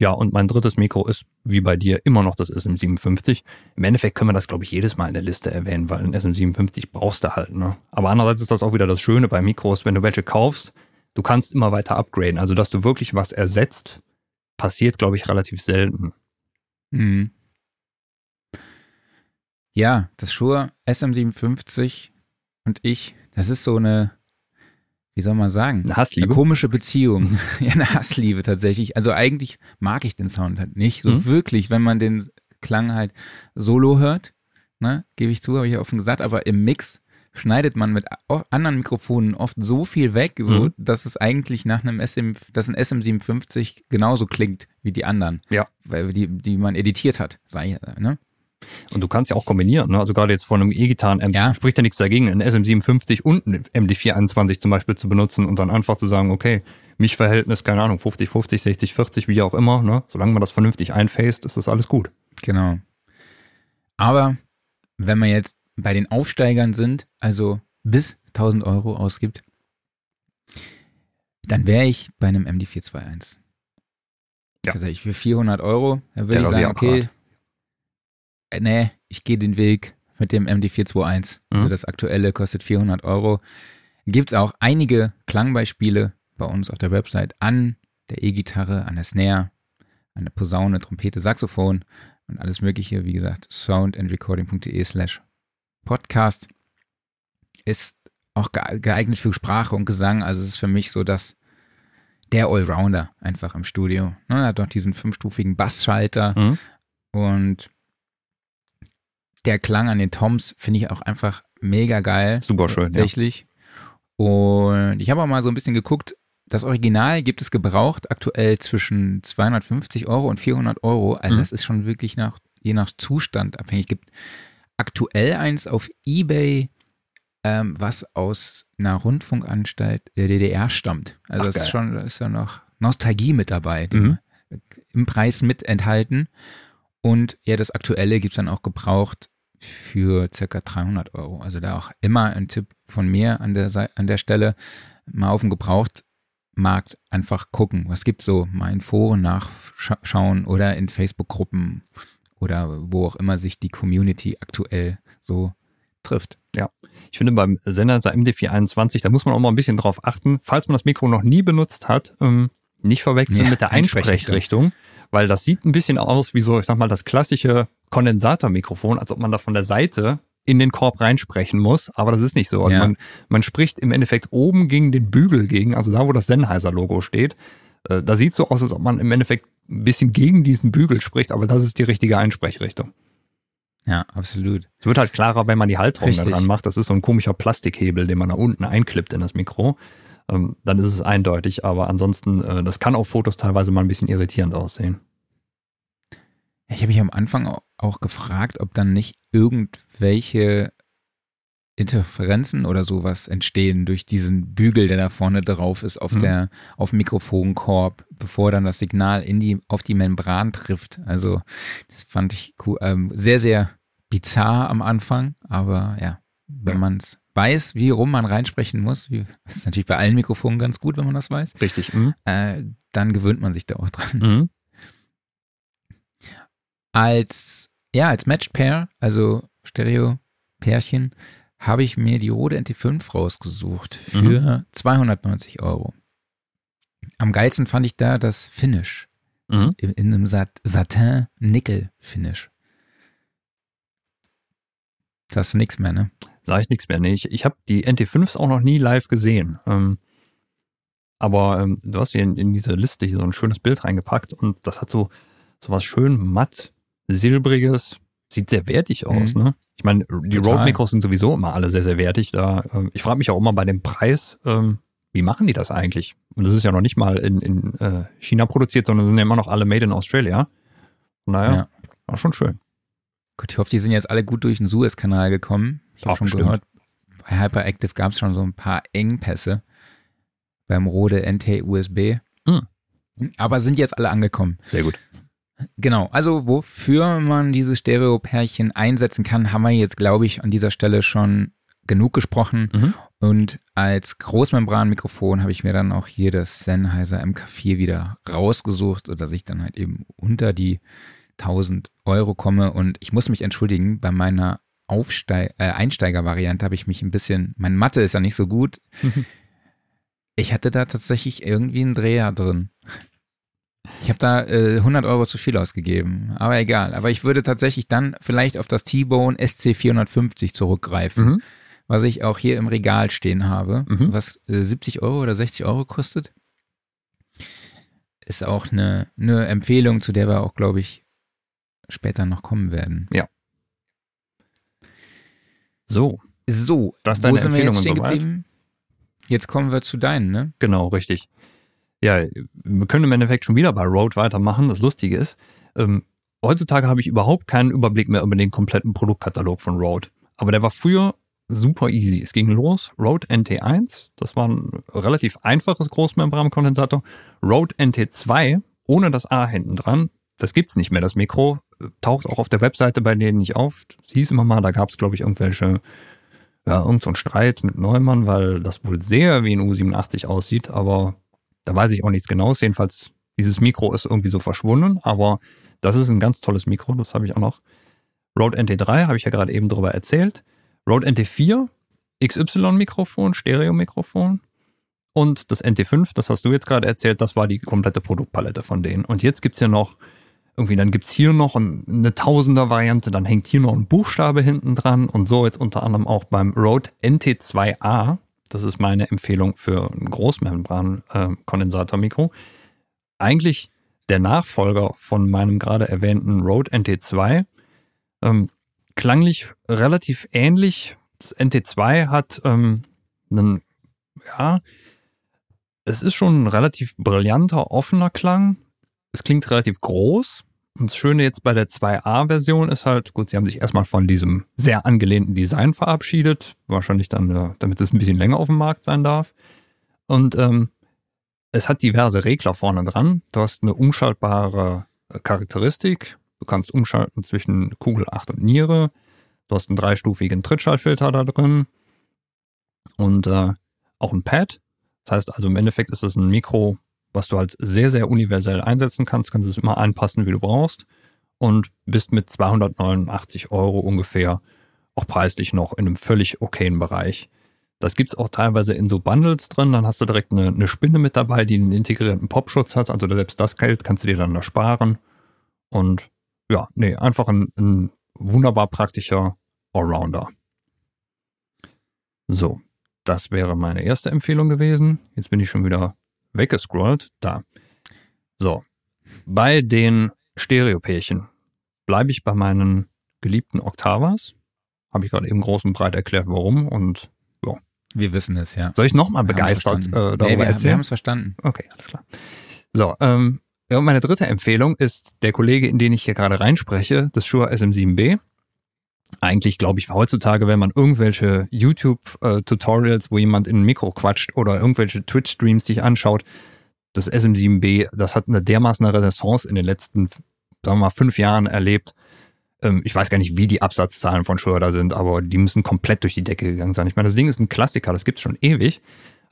Ja, und mein drittes Mikro ist, wie bei dir, immer noch das SM57. Im Endeffekt können wir das, glaube ich, jedes Mal in der Liste erwähnen, weil ein SM57 brauchst du halt. Ne? Aber andererseits ist das auch wieder das Schöne bei Mikros, wenn du welche kaufst, du kannst immer weiter upgraden. Also, dass du wirklich was ersetzt, passiert, glaube ich, relativ selten. Mhm. Ja, das Shure SM57 und ich, das ist so eine, wie soll man sagen? Eine Hassliebe. Eine komische Beziehung. [laughs] ja, eine Hassliebe tatsächlich. Also eigentlich mag ich den Sound halt nicht. So Mhm. wirklich, wenn man den Klang halt solo hört, ne, gebe ich zu, habe ich ja offen gesagt, aber im Mix schneidet man mit anderen Mikrofonen oft so viel weg, so, Mhm. dass es eigentlich nach einem SM, dass ein SM57 genauso klingt wie die anderen. Ja. Weil die, die man editiert hat, sag ich, ne? Und du kannst ja auch kombinieren. Ne? Also gerade jetzt von einem E-Gitarren-Amp Ja. spricht ja nichts dagegen, einen SM57 und einen MD421 zum Beispiel zu benutzen und dann einfach zu sagen, okay, Mischverhältnis, keine Ahnung, 50-50, 60-40, wie auch immer. Ne? Solange man das vernünftig einfaced, ist das alles gut. Genau. Aber wenn wir jetzt bei den Aufsteigern sind, also bis 1000 Euro ausgibt, dann wäre ich bei einem MD421. Ja. Tatsächlich für 400 Euro, da würde ich sagen, okay, nee, ich gehe den Weg mit dem MD421. Also Mhm. das aktuelle kostet 400 Euro. Gibt es auch einige Klangbeispiele bei uns auf der Website an der E-Gitarre, an der Snare, an der Posaune, Trompete, Saxophon und alles mögliche. Wie gesagt, soundandrecording.de slash podcast ist auch ge- geeignet für Sprache und Gesang. Also es ist für mich so, dass der Allrounder einfach im Studio. Ne, hat doch diesen fünfstufigen Bassschalter Mhm. und der Klang an den Toms finde ich auch einfach mega geil. Super schön, ja. Tatsächlich. Und ich habe auch mal so ein bisschen geguckt, das Original gibt es gebraucht aktuell zwischen 250 Euro und 400 Euro. Also Mhm. das ist schon wirklich nach, je nach Zustand abhängig. Gibt aktuell eins auf Ebay, ähm, was aus einer Rundfunkanstalt der DDR stammt. Also Ach, das ist schon, da ist ja noch Nostalgie mit dabei, Mhm. im Preis mit enthalten. Und ja, das aktuelle gibt es dann auch gebraucht für circa 300 Euro. Also da auch immer ein Tipp von mir an der, an der Stelle, mal auf den Gebrauchtmarkt einfach gucken. Was gibt so? Mal in Foren nachschauen oder in Facebook-Gruppen oder wo auch immer sich die Community aktuell so trifft. Ich finde beim Sennheiser MD421, da muss man auch mal ein bisschen drauf achten, falls man das Mikro noch nie benutzt hat, ähm, nicht verwechseln Ja, mit der Einsprechrichtung. Einsprechrichtung, weil das sieht ein bisschen aus wie so, ich sag mal, das klassische Kondensatormikrofon, als ob man da von der Seite in den Korb reinsprechen muss, aber das ist nicht so. Also Ja. man, man spricht im Endeffekt oben gegen den Bügel gegen, also da, wo das Sennheiser-Logo steht. Äh, Da sieht so aus, als ob man im Endeffekt ein bisschen gegen diesen Bügel spricht, aber das ist die richtige Einsprechrichtung. Ja, absolut. Es wird halt klarer, wenn man die Halterung Richtig. dran macht. Das ist so ein komischer Plastikhebel, den man da unten einklippt in das Mikro. Ähm, dann ist es eindeutig, aber ansonsten, äh, das kann auf Fotos teilweise mal ein bisschen irritierend aussehen. Ich habe mich am Anfang au- auch gefragt, ob dann nicht irgendwelche Interferenzen oder sowas entstehen durch diesen Bügel, der da vorne drauf ist auf Mhm. der auf dem Mikrofonkorb, bevor dann das Signal in die auf die Membran trifft. Also das fand ich cool, ähm, sehr sehr bizarr am Anfang, aber ja, wenn man es weiß, wie rum man reinsprechen muss, wie, das ist natürlich bei allen Mikrofonen ganz gut, wenn man das weiß, Richtig. Mhm. äh, dann gewöhnt man sich da auch dran Mhm. als ja als Matched Pair, also Stereo Pärchen, habe ich mir die Rode NT5 rausgesucht für mhm. 290 Euro. Am geilsten fand ich da das Finish. Mhm. In, in einem Sat Satin-Nickel-Finish. Sagst du nichts mehr, ne? Sag ich nichts mehr. Nee, ich, ich habe die NT5s auch noch nie live gesehen. Ähm, aber ähm, du hast hier in, in, diese Liste hier so ein schönes Bild reingepackt und das hat so, so was schön matt, silbriges, sieht sehr wertig aus, mhm. ne? Ich meine, die Road-Mikros sind sowieso immer alle sehr, sehr wertig. Da, äh, ich frage mich auch immer bei dem Preis, ähm, wie machen die das eigentlich? Und das ist ja noch nicht mal in, in äh, China produziert, sondern sind ja immer noch alle made in Australia. Von daher, ja. war schon schön. Gut, ich hoffe, die sind jetzt alle gut durch den Suez-Kanal gekommen. Ich habe schon bestimmt. gehört, bei Hyperactive gab es schon so ein paar Engpässe beim Rode NT USB. Hm. Aber sind jetzt alle angekommen. Sehr gut. Genau, also wofür man dieses Stereo-Pärchen einsetzen kann, haben wir jetzt, glaube ich, an dieser Stelle schon genug gesprochen. Mhm. Und als Großmembranmikrofon habe ich mir dann auch hier das Sennheiser MK4 wieder rausgesucht, sodass ich dann halt eben unter die 1000 Euro komme. Und ich muss mich entschuldigen, bei meiner Aufsteig äh, Einsteiger-Variante habe ich mich ein bisschen, mein Mathe ist ja nicht so gut. [laughs] Ich hatte da tatsächlich irgendwie einen Dreher drin. Ich habe da äh, 100 Euro zu viel ausgegeben, aber egal. Aber ich würde tatsächlich dann vielleicht auf das T-Bone SC450 zurückgreifen, mhm. was ich auch hier im Regal stehen habe, mhm. was äh, 70 Euro oder 60 Euro kostet. Ist auch eine, eine Empfehlung, zu der wir auch, glaube ich, später noch kommen werden. Ja. So. So, das ist deine wo sind Empfehlung wir jetzt stehen geblieben? Jetzt kommen wir zu deinen, ne? Genau, richtig. Ja, wir können im Endeffekt schon wieder bei Road weitermachen. Das Lustige ist, ähm, heutzutage habe ich überhaupt keinen Überblick mehr über den kompletten Produktkatalog von Rode. Aber der war früher super easy. Es ging los, Rode NT1, das war ein relativ einfaches Großmembrankondensator. Rode NT2, ohne das A hinten dran, das gibt's nicht mehr. Das Mikro taucht auch auf der Webseite bei denen nicht auf. Es hieß immer mal, da gab es, glaube ich, irgendwelche, ja, irgend so ein Streit mit Neumann, weil das wohl sehr wie ein U87 aussieht, aber da weiß ich auch nichts Genaues. Jedenfalls, dieses Mikro ist irgendwie so verschwunden, aber das ist ein ganz tolles Mikro, das habe ich auch noch. Rode NT3 habe ich ja gerade eben drüber erzählt. Rode NT4, XY-Mikrofon, Stereo-Mikrofon. Und das NT5, das hast du jetzt gerade erzählt, das war die komplette Produktpalette von denen. Und jetzt gibt es ja noch irgendwie, dann gibt es hier noch eine Tausender-Variante, dann hängt hier noch ein Buchstabe hinten dran und so jetzt unter anderem auch beim Rode NT2A. Das ist meine Empfehlung für ein Großmembran-Kondensatormikro. Eigentlich der Nachfolger von meinem gerade erwähnten Rode NT2. Ähm, klanglich relativ ähnlich. Das NT2 hat ähm, einen, ja, es ist schon ein relativ brillanter, offener Klang. Es klingt relativ groß, und das Schöne jetzt bei der 2a-Version ist halt, gut, sie haben sich erstmal von diesem sehr angelehnten Design verabschiedet, wahrscheinlich dann, äh, damit es ein bisschen länger auf dem Markt sein darf. Und ähm, es hat diverse Regler vorne dran. Du hast eine umschaltbare äh, Charakteristik. Du kannst umschalten zwischen Kugel 8 und Niere. Du hast einen dreistufigen Trittschallfilter da drin. Und äh, auch ein Pad. Das heißt also im Endeffekt ist es ein Mikro, was du als sehr, sehr universell einsetzen kannst, kannst du es immer anpassen, wie du brauchst und bist mit 289 Euro ungefähr auch preislich noch in einem völlig okayen Bereich. Das gibt es auch teilweise in so Bundles drin, dann hast du direkt eine, eine Spinne mit dabei, die einen integrierten Popschutz hat, also selbst das Geld kannst du dir dann ersparen und ja, nee, einfach ein, ein wunderbar praktischer Allrounder. So, das wäre meine erste Empfehlung gewesen. Jetzt bin ich schon wieder weggescrollt. Da. So. Bei den Stereopärchen bleibe ich bei meinen geliebten Oktavas. Habe ich gerade eben groß und breit erklärt, warum. Und ja. Wir wissen es, ja. Soll ich nochmal begeistert äh, darüber nee, wir, erzählen? Wir haben es verstanden. Okay, alles klar. So, ähm, ja, meine dritte Empfehlung ist der Kollege, in den ich hier gerade reinspreche, das Shure SM7B. Eigentlich glaube ich heutzutage, wenn man irgendwelche YouTube-Tutorials, wo jemand in ein Mikro quatscht oder irgendwelche Twitch-Streams sich anschaut, das SM7B, das hat eine dermaßen Renaissance in den letzten, sagen wir mal, fünf Jahren erlebt. Ähm, ich weiß gar nicht, wie die Absatzzahlen von da sind, aber die müssen komplett durch die Decke gegangen sein. Ich meine, das Ding ist ein Klassiker, das gibt's schon ewig.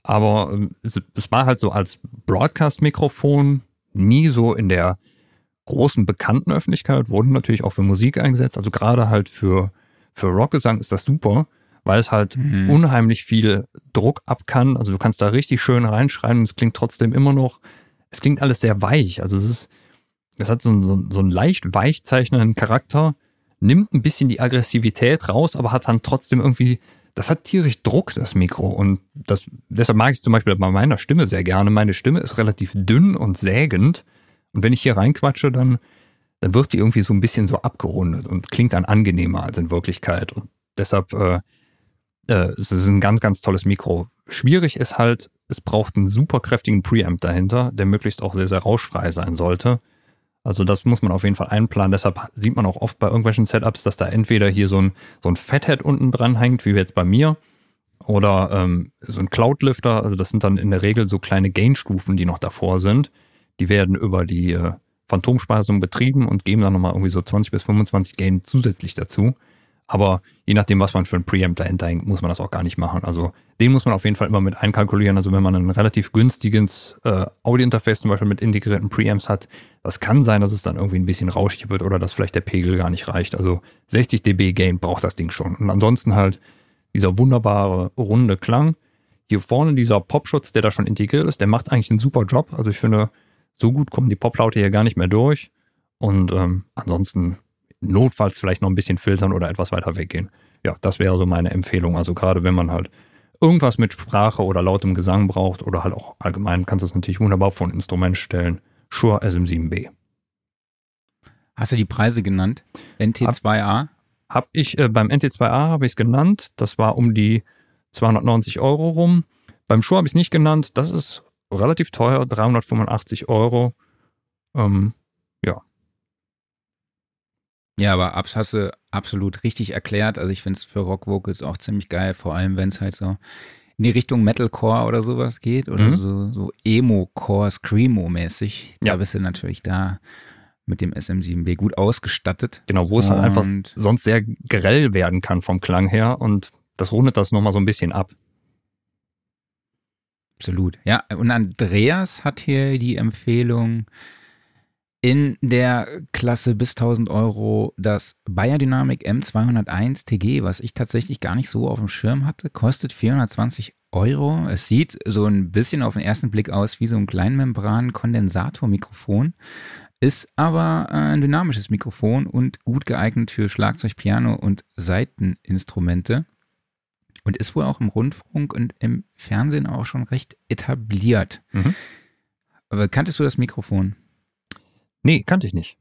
Aber ähm, es, es war halt so als Broadcast-Mikrofon nie so in der großen bekannten Öffentlichkeit, wurden natürlich auch für Musik eingesetzt. Also gerade halt für, für Rockgesang ist das super, weil es halt mhm. unheimlich viel Druck ab kann. Also du kannst da richtig schön reinschreien und es klingt trotzdem immer noch, es klingt alles sehr weich. Also es ist, es hat so, so, so einen leicht weichzeichnenden Charakter, nimmt ein bisschen die Aggressivität raus, aber hat dann trotzdem irgendwie, das hat tierisch Druck, das Mikro. Und das, deshalb mag ich zum Beispiel bei meiner Stimme sehr gerne. Meine Stimme ist relativ dünn und sägend. Und wenn ich hier reinquatsche, dann, dann wird die irgendwie so ein bisschen so abgerundet und klingt dann angenehmer als in Wirklichkeit. Und deshalb äh, äh, es ist ein ganz, ganz tolles Mikro. Schwierig ist halt, es braucht einen super kräftigen Preamp dahinter, der möglichst auch sehr, sehr rauschfrei sein sollte. Also das muss man auf jeden Fall einplanen. Deshalb sieht man auch oft bei irgendwelchen Setups, dass da entweder hier so ein, so ein Fathead unten dran hängt, wie jetzt bei mir, oder ähm, so ein Cloudlifter. Also das sind dann in der Regel so kleine Gain-Stufen, die noch davor sind. Die werden über die äh, Phantomspeisung betrieben und geben dann nochmal irgendwie so 20 bis 25 Gain zusätzlich dazu. Aber je nachdem, was man für ein Preamp dahinter hängt, muss man das auch gar nicht machen. Also den muss man auf jeden Fall immer mit einkalkulieren. Also wenn man ein relativ günstiges äh, Audio-Interface zum Beispiel mit integrierten Preamps hat, das kann sein, dass es dann irgendwie ein bisschen rauschig wird oder dass vielleicht der Pegel gar nicht reicht. Also 60 dB Gain braucht das Ding schon. Und ansonsten halt dieser wunderbare runde Klang. Hier vorne dieser Popschutz, der da schon integriert ist, der macht eigentlich einen super Job. Also ich finde, so gut kommen die Poplaute hier gar nicht mehr durch. Und ähm, ansonsten notfalls vielleicht noch ein bisschen filtern oder etwas weiter weggehen. Ja, das wäre so meine Empfehlung. Also gerade wenn man halt irgendwas mit Sprache oder lautem Gesang braucht oder halt auch allgemein kannst du es natürlich wunderbar vor ein Instrument stellen. Shure SM7B. Hast du die Preise genannt? NT2A? Hab, hab ich, äh, beim NT2A habe ich es genannt. Das war um die 290 Euro rum. Beim Shure habe ich es nicht genannt. Das ist relativ teuer, 385 Euro. Ähm, ja, ja, aber Abs hast du absolut richtig erklärt. Also ich finde es für Rock-Vocals auch ziemlich geil, vor allem wenn es halt so in die Richtung Metalcore oder sowas geht oder mhm. so, so Emo-Core, Screamo-mäßig. Ja. Da bist du natürlich da mit dem SM7B gut ausgestattet. Genau, wo es halt einfach sonst sehr grell werden kann vom Klang her und das rundet das nochmal so ein bisschen ab. Absolut. Ja, und Andreas hat hier die Empfehlung, in der Klasse bis 1000 Euro das Bayer Dynamic M201 TG, was ich tatsächlich gar nicht so auf dem Schirm hatte, kostet 420 Euro. Es sieht so ein bisschen auf den ersten Blick aus wie so ein Kleinmembran-Kondensatormikrofon, ist aber ein dynamisches Mikrofon und gut geeignet für Schlagzeug, Piano und Saiteninstrumente und ist wohl auch im Rundfunk und im Fernsehen auch schon recht etabliert. Mhm. Aber kanntest du das Mikrofon? Nee, kannte ich nicht.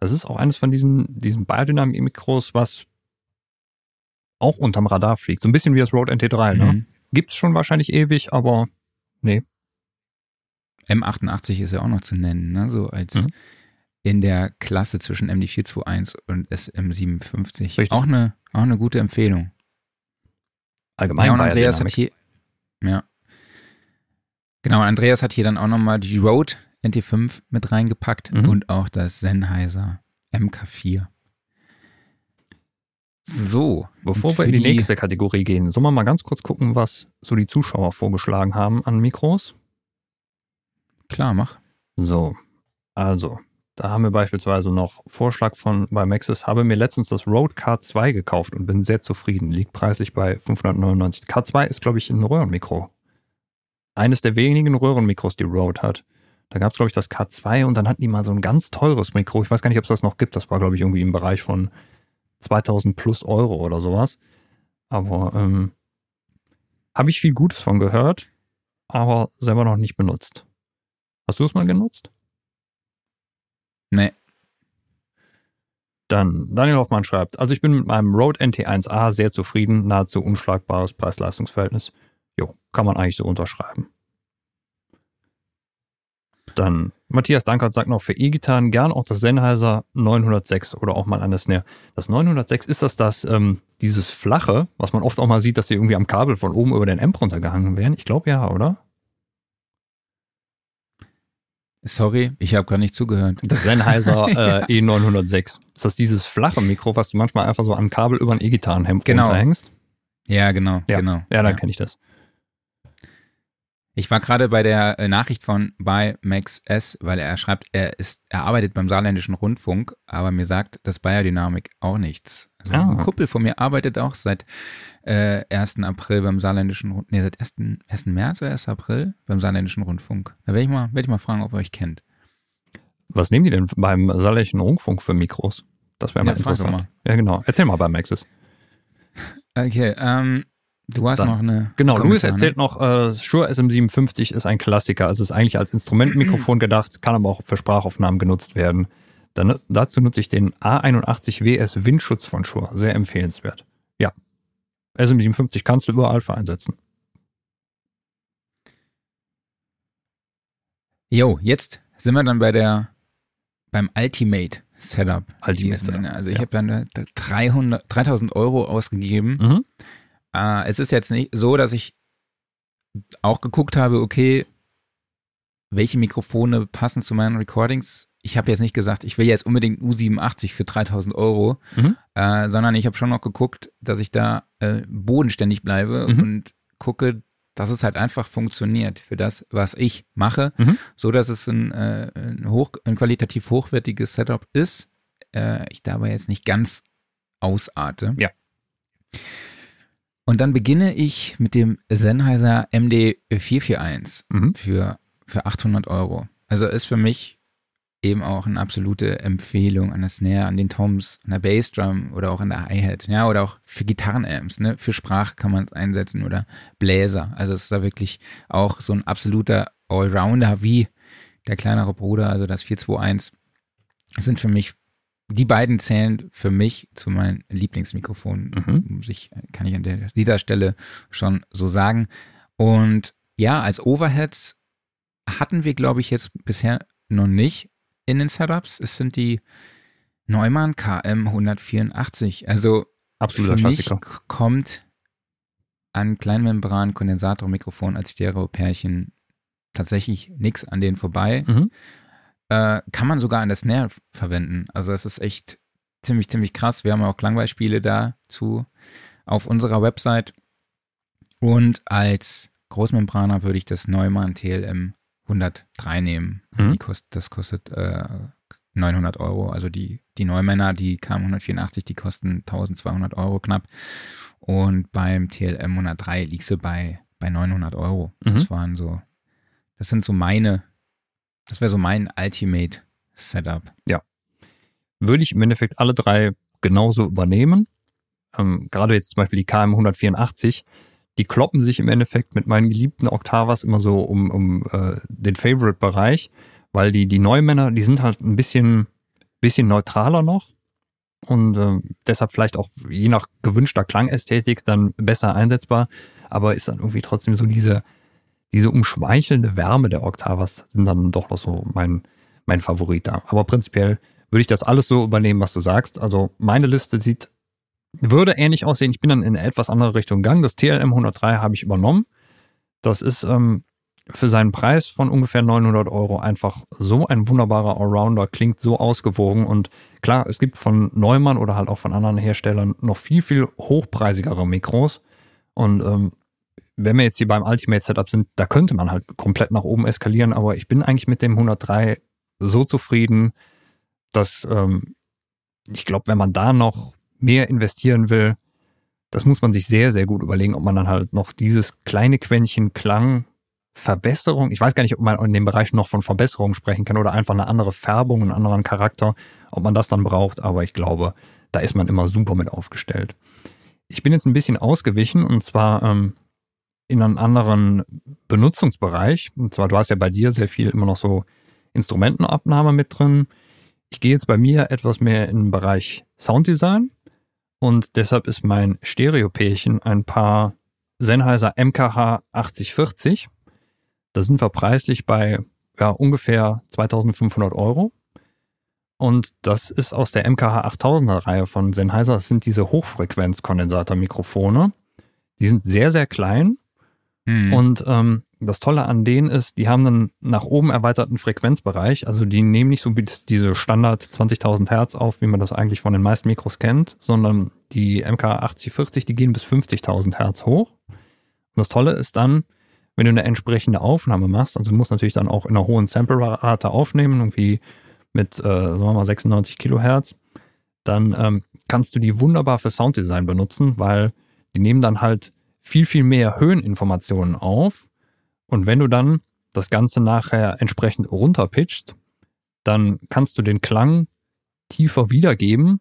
Das ist auch eines von diesen, diesen Biodynamik-Mikros, was auch unterm Radar fliegt. So ein bisschen wie das Rode NT3, ne? Mhm. Gibt's schon wahrscheinlich ewig, aber nee. M88 ist ja auch noch zu nennen, ne? So als mhm. in der Klasse zwischen MD421 und SM57. Richtig. Auch eine, auch eine gute Empfehlung. Allgemein. Ja, und Andreas hat hier, ja. Genau, Andreas hat hier dann auch nochmal die Rode NT5 mit reingepackt mhm. und auch das Sennheiser MK4. So, bevor wir in die, die nächste Kategorie gehen, sollen wir mal ganz kurz gucken, was so die Zuschauer vorgeschlagen haben an Mikros? Klar, mach. So, also, da haben wir beispielsweise noch Vorschlag von bei Maxis, habe mir letztens das Rode K2 gekauft und bin sehr zufrieden. Liegt preislich bei 599. K2 ist, glaube ich, ein Röhrenmikro. Eines der wenigen Röhrenmikros, die Rode hat. Da gab es, glaube ich, das K2 und dann hatten die mal so ein ganz teures Mikro. Ich weiß gar nicht, ob es das noch gibt. Das war, glaube ich, irgendwie im Bereich von 2000 plus Euro oder sowas. Aber ähm, habe ich viel Gutes von gehört, aber selber noch nicht benutzt. Hast du es mal genutzt? Nee. Dann Daniel Hoffmann schreibt, also ich bin mit meinem Rode NT1A sehr zufrieden, nahezu unschlagbares Preis-Leistungs-Verhältnis. Jo, kann man eigentlich so unterschreiben. Dann Matthias Dankert sagt noch für E-Gitarren gern auch das Sennheiser 906 oder auch mal an der Snare. Das 906, ist das das, ähm, dieses flache, was man oft auch mal sieht, dass die irgendwie am Kabel von oben über den Amp runtergehangen werden? Ich glaube ja, oder? Sorry, ich habe gar nicht zugehört. Das [laughs] Sennheiser äh, E906. Ist das dieses flache Mikro, was du manchmal einfach so an Kabel über ein E-Gitarrenhemd genau. runterhängst? Ja, genau, ja. genau. Ja, dann ja. kenne ich das. Ich war gerade bei der äh, Nachricht von bei Max S, weil er schreibt, er ist, er arbeitet beim Saarländischen Rundfunk, aber mir sagt das Biodynamik auch nichts. Also Ah. Ein Kumpel von mir arbeitet auch seit äh, 1. April beim Saarländischen Rundfunk, nee, seit 1. 1. März oder 1. April beim Saarländischen Rundfunk. Da werde ich mal, werde ich mal fragen, ob ihr euch kennt. Was nehmen die denn beim Saarländischen Rundfunk für Mikros? Das wäre mal Ja, interessant. mal. Ja, genau. Erzähl mal bei Maxis. Okay, ähm, du hast Dann- noch eine. Genau, Louis Kommentar, ne? erzählt noch, äh, Shure SM57 ist ein Klassiker. Es ist eigentlich als Instrumentenmikrofon gedacht, kann aber auch für Sprachaufnahmen genutzt werden. Dann, dazu nutze ich den A81 WS Windschutz von Shure. Sehr empfehlenswert. Ja. SM57 kannst du überall für einsetzen. Jo, jetzt sind wir dann bei der beim Ultimate Setup. Ultimate. Setup, Also ich ja. habe dann da 300, 3000 Euro ausgegeben. Mhm. Äh, es ist jetzt nicht so, dass ich auch geguckt habe, okay, welche Mikrofone passen zu meinen Recordings. Ich habe jetzt nicht gesagt, ich will jetzt unbedingt U87 für 3000 Euro, Mhm. äh, sondern ich habe schon noch geguckt, dass ich da äh, bodenständig bleibe Mhm. und gucke, dass es halt einfach funktioniert für das, was ich mache, Mhm. so dass es ein, äh, ein, hoch, ein qualitativ hochwertiges Setup ist. Äh, ich dabei jetzt nicht ganz ausarte. Ja. Und dann beginne ich mit dem Sennheiser MD441 Mhm. für, für 800 Euro. Also ist für mich eben auch eine absolute Empfehlung an der Snare, an den Toms, an der Bassdrum oder auch an der Hi-Hat, ja, oder auch für Gitarrenamps, ne, für Sprache kann man es einsetzen oder Bläser. Also es ist da wirklich auch so ein absoluter Allrounder wie der kleinere Bruder, also das 421. Das sind für mich, die beiden zählen für mich zu meinen Lieblingsmikrofonen, Mhm. ich, kann ich an der, dieser Stelle schon so sagen. Und ja, als Overheads hatten wir, glaube ich, jetzt bisher noch nicht in den Setups. Es sind die Neumann KM 184. Also Absoluter für mich Klassiker. k- kommt an Kleinmembran-Kondensatormikrofon als Stereo-Pärchen tatsächlich nichts an denen vorbei. Mhm. Äh, kann man sogar an der Snare verwenden. Also es ist echt ziemlich, ziemlich krass. Wir haben auch Klangbeispiele dazu auf unserer Website. Und als Großmembraner würde ich das Neumann TLM 103 nehmen. Mhm. Kost, das kostet äh, 900 Euro. Also die, die Neumänner, die KM 184, die kosten 1200 Euro knapp. Und beim TLM 103 liegst du bei, bei 900 Euro. Das Mhm. waren so, das sind so meine, das wäre so mein Ultimate Setup. würde ich im Endeffekt alle drei genauso übernehmen. Ähm, gerade jetzt zum Beispiel die KM 184, die kloppen sich im Endeffekt mit meinen geliebten Octavas immer so um, um äh, den Favorite-Bereich, weil die, die Neumänner, die sind halt ein bisschen, bisschen neutraler noch und ähm, deshalb vielleicht auch je nach gewünschter Klangästhetik dann besser einsetzbar, aber ist dann irgendwie trotzdem so diese, diese umschmeichelnde Wärme der Octavas sind dann doch noch so mein, mein Favorit da. Aber prinzipiell würde ich das alles so übernehmen, was du sagst. Also meine Liste sieht, würde ähnlich aussehen. Ich bin dann in eine etwas andere Richtung gegangen. Das TLM 103 habe ich übernommen. Das ist ähm, für seinen Preis von ungefähr 900 Euro einfach so ein wunderbarer Allrounder, klingt so ausgewogen und klar, es gibt von Neumann oder halt auch von anderen Herstellern noch viel, viel hochpreisigere Mikros und ähm, wenn wir jetzt hier beim Ultimate Setup sind, da könnte man halt komplett nach oben eskalieren, aber ich bin eigentlich mit dem 103 so zufrieden, dass ähm, ich glaube, wenn man da noch mehr investieren will, das muss man sich sehr, sehr gut überlegen, ob man dann halt noch dieses kleine Quäntchen Klang Verbesserung, ich weiß gar nicht, ob man in dem Bereich noch von Verbesserung sprechen kann oder einfach eine andere Färbung, einen anderen Charakter, ob man das dann braucht, aber ich glaube, da ist man immer super mit aufgestellt. Ich bin jetzt ein bisschen ausgewichen und zwar ähm, in einen anderen Benutzungsbereich. Und zwar, du hast ja bei dir sehr viel immer noch so Instrumentenabnahme mit drin. Ich gehe jetzt bei mir etwas mehr in den Bereich Sounddesign und deshalb ist mein Stereopärchen ein paar Sennheiser MKH 8040. Da sind wir preislich bei ja, ungefähr 2500 Euro. Und das ist aus der MKH 8000er Reihe von Sennheiser. Das sind diese Hochfrequenzkondensatormikrofone. Die sind sehr, sehr klein Hm. und ähm, das Tolle an denen ist, die haben einen nach oben erweiterten Frequenzbereich. Also die nehmen nicht so diese Standard 20.000 Hertz auf, wie man das eigentlich von den meisten Mikros kennt, sondern die MK 8040, die gehen bis 50.000 Hertz hoch. Und das Tolle ist dann, wenn du eine entsprechende Aufnahme machst, also du musst natürlich dann auch in einer hohen Sample-Rate aufnehmen, irgendwie mit, äh, sagen wir mal, 96 Kilohertz, dann ähm, kannst du die wunderbar für Sounddesign benutzen, weil die nehmen dann halt viel, viel mehr Höheninformationen auf. Und wenn du dann das Ganze nachher entsprechend runterpitcht, dann kannst du den Klang tiefer wiedergeben,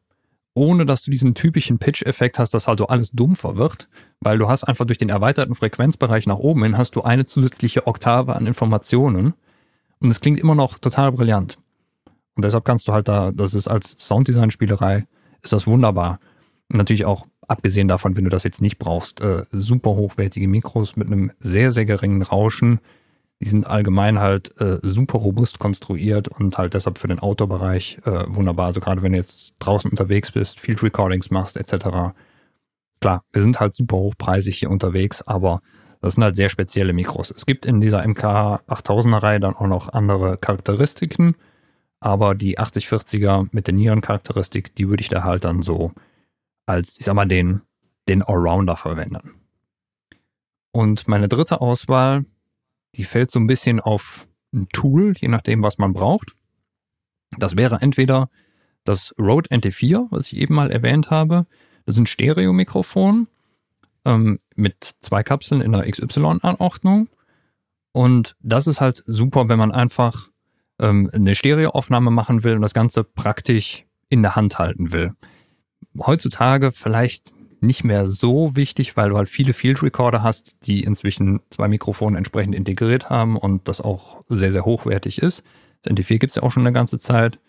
ohne dass du diesen typischen Pitch-Effekt hast, dass halt so alles dumpfer wird, weil du hast einfach durch den erweiterten Frequenzbereich nach oben hin hast du eine zusätzliche Oktave an Informationen und es klingt immer noch total brillant. Und deshalb kannst du halt da, das ist als Sounddesign-Spielerei, ist das wunderbar. Und natürlich auch abgesehen davon, wenn du das jetzt nicht brauchst, äh, super hochwertige Mikros mit einem sehr, sehr geringen Rauschen. Die sind allgemein halt äh, super robust konstruiert und halt deshalb für den Outdoor-Bereich äh, wunderbar. Also gerade wenn du jetzt draußen unterwegs bist, Field Recordings machst etc. Klar, wir sind halt super hochpreisig hier unterwegs, aber das sind halt sehr spezielle Mikros. Es gibt in dieser MK 8000er Reihe dann auch noch andere Charakteristiken, aber die 8040er mit der Nierencharakteristik, die würde ich da halt dann so als, ich sag mal, den, den Allrounder verwenden. Und meine dritte Auswahl, die fällt so ein bisschen auf ein Tool, je nachdem, was man braucht. Das wäre entweder das Rode NT4, was ich eben mal erwähnt habe. Das ist ein Stereo-Mikrofon ähm, mit zwei Kapseln in der XY-Anordnung. Und das ist halt super, wenn man einfach ähm, eine Stereoaufnahme machen will und das Ganze praktisch in der Hand halten will. Heutzutage vielleicht nicht mehr so wichtig, weil du halt viele Field Recorder hast, die inzwischen zwei Mikrofone entsprechend integriert haben und das auch sehr, sehr hochwertig ist. Das NT4 gibt es ja auch schon eine ganze Zeit,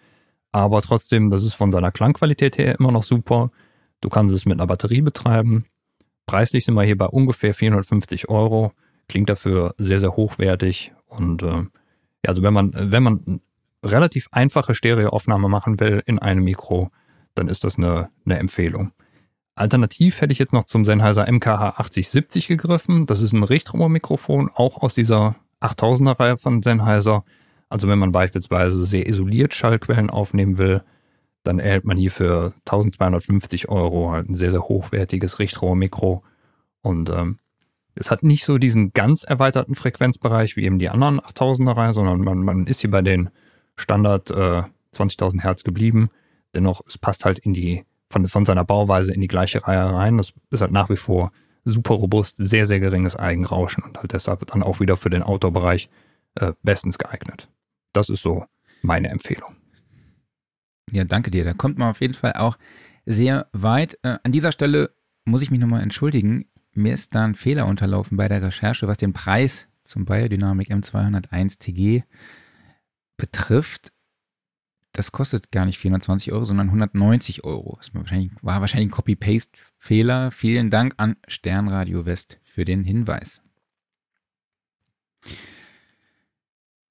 aber trotzdem, das ist von seiner Klangqualität her immer noch super. Du kannst es mit einer Batterie betreiben. Preislich sind wir hier bei ungefähr 450 Euro. Klingt dafür sehr, sehr hochwertig und äh, ja, also wenn man, wenn man relativ einfache Stereoaufnahme machen will in einem Mikro, dann ist das eine, eine Empfehlung. Alternativ hätte ich jetzt noch zum Sennheiser MKH 8070 gegriffen. Das ist ein Richtrohrmikrofon, auch aus dieser 8000er Reihe von Sennheiser. Also wenn man beispielsweise sehr isoliert Schallquellen aufnehmen will, dann erhält man hier für 1250 Euro halt ein sehr, sehr hochwertiges Richtrohrmikro. Und ähm, es hat nicht so diesen ganz erweiterten Frequenzbereich wie eben die anderen 8000er Reihe, sondern man, man ist hier bei den Standard äh, 20.000 Hertz geblieben. Dennoch, es passt halt in die, von, von seiner Bauweise in die gleiche Reihe rein. Das ist halt nach wie vor super robust, sehr, sehr geringes Eigenrauschen und halt deshalb dann auch wieder für den Outdoor-Bereich äh, bestens geeignet. Das ist so meine Empfehlung. Ja, danke dir. Da kommt man auf jeden Fall auch sehr weit. Äh, an dieser Stelle muss ich mich nochmal entschuldigen mir ist da ein Fehler unterlaufen bei der Recherche, was den Preis zum Biodynamic M201 TG betrifft. Das kostet gar nicht 420 Euro, sondern 190 Euro. Das war wahrscheinlich, war wahrscheinlich ein Copy-Paste-Fehler. Vielen Dank an Sternradio West für den Hinweis.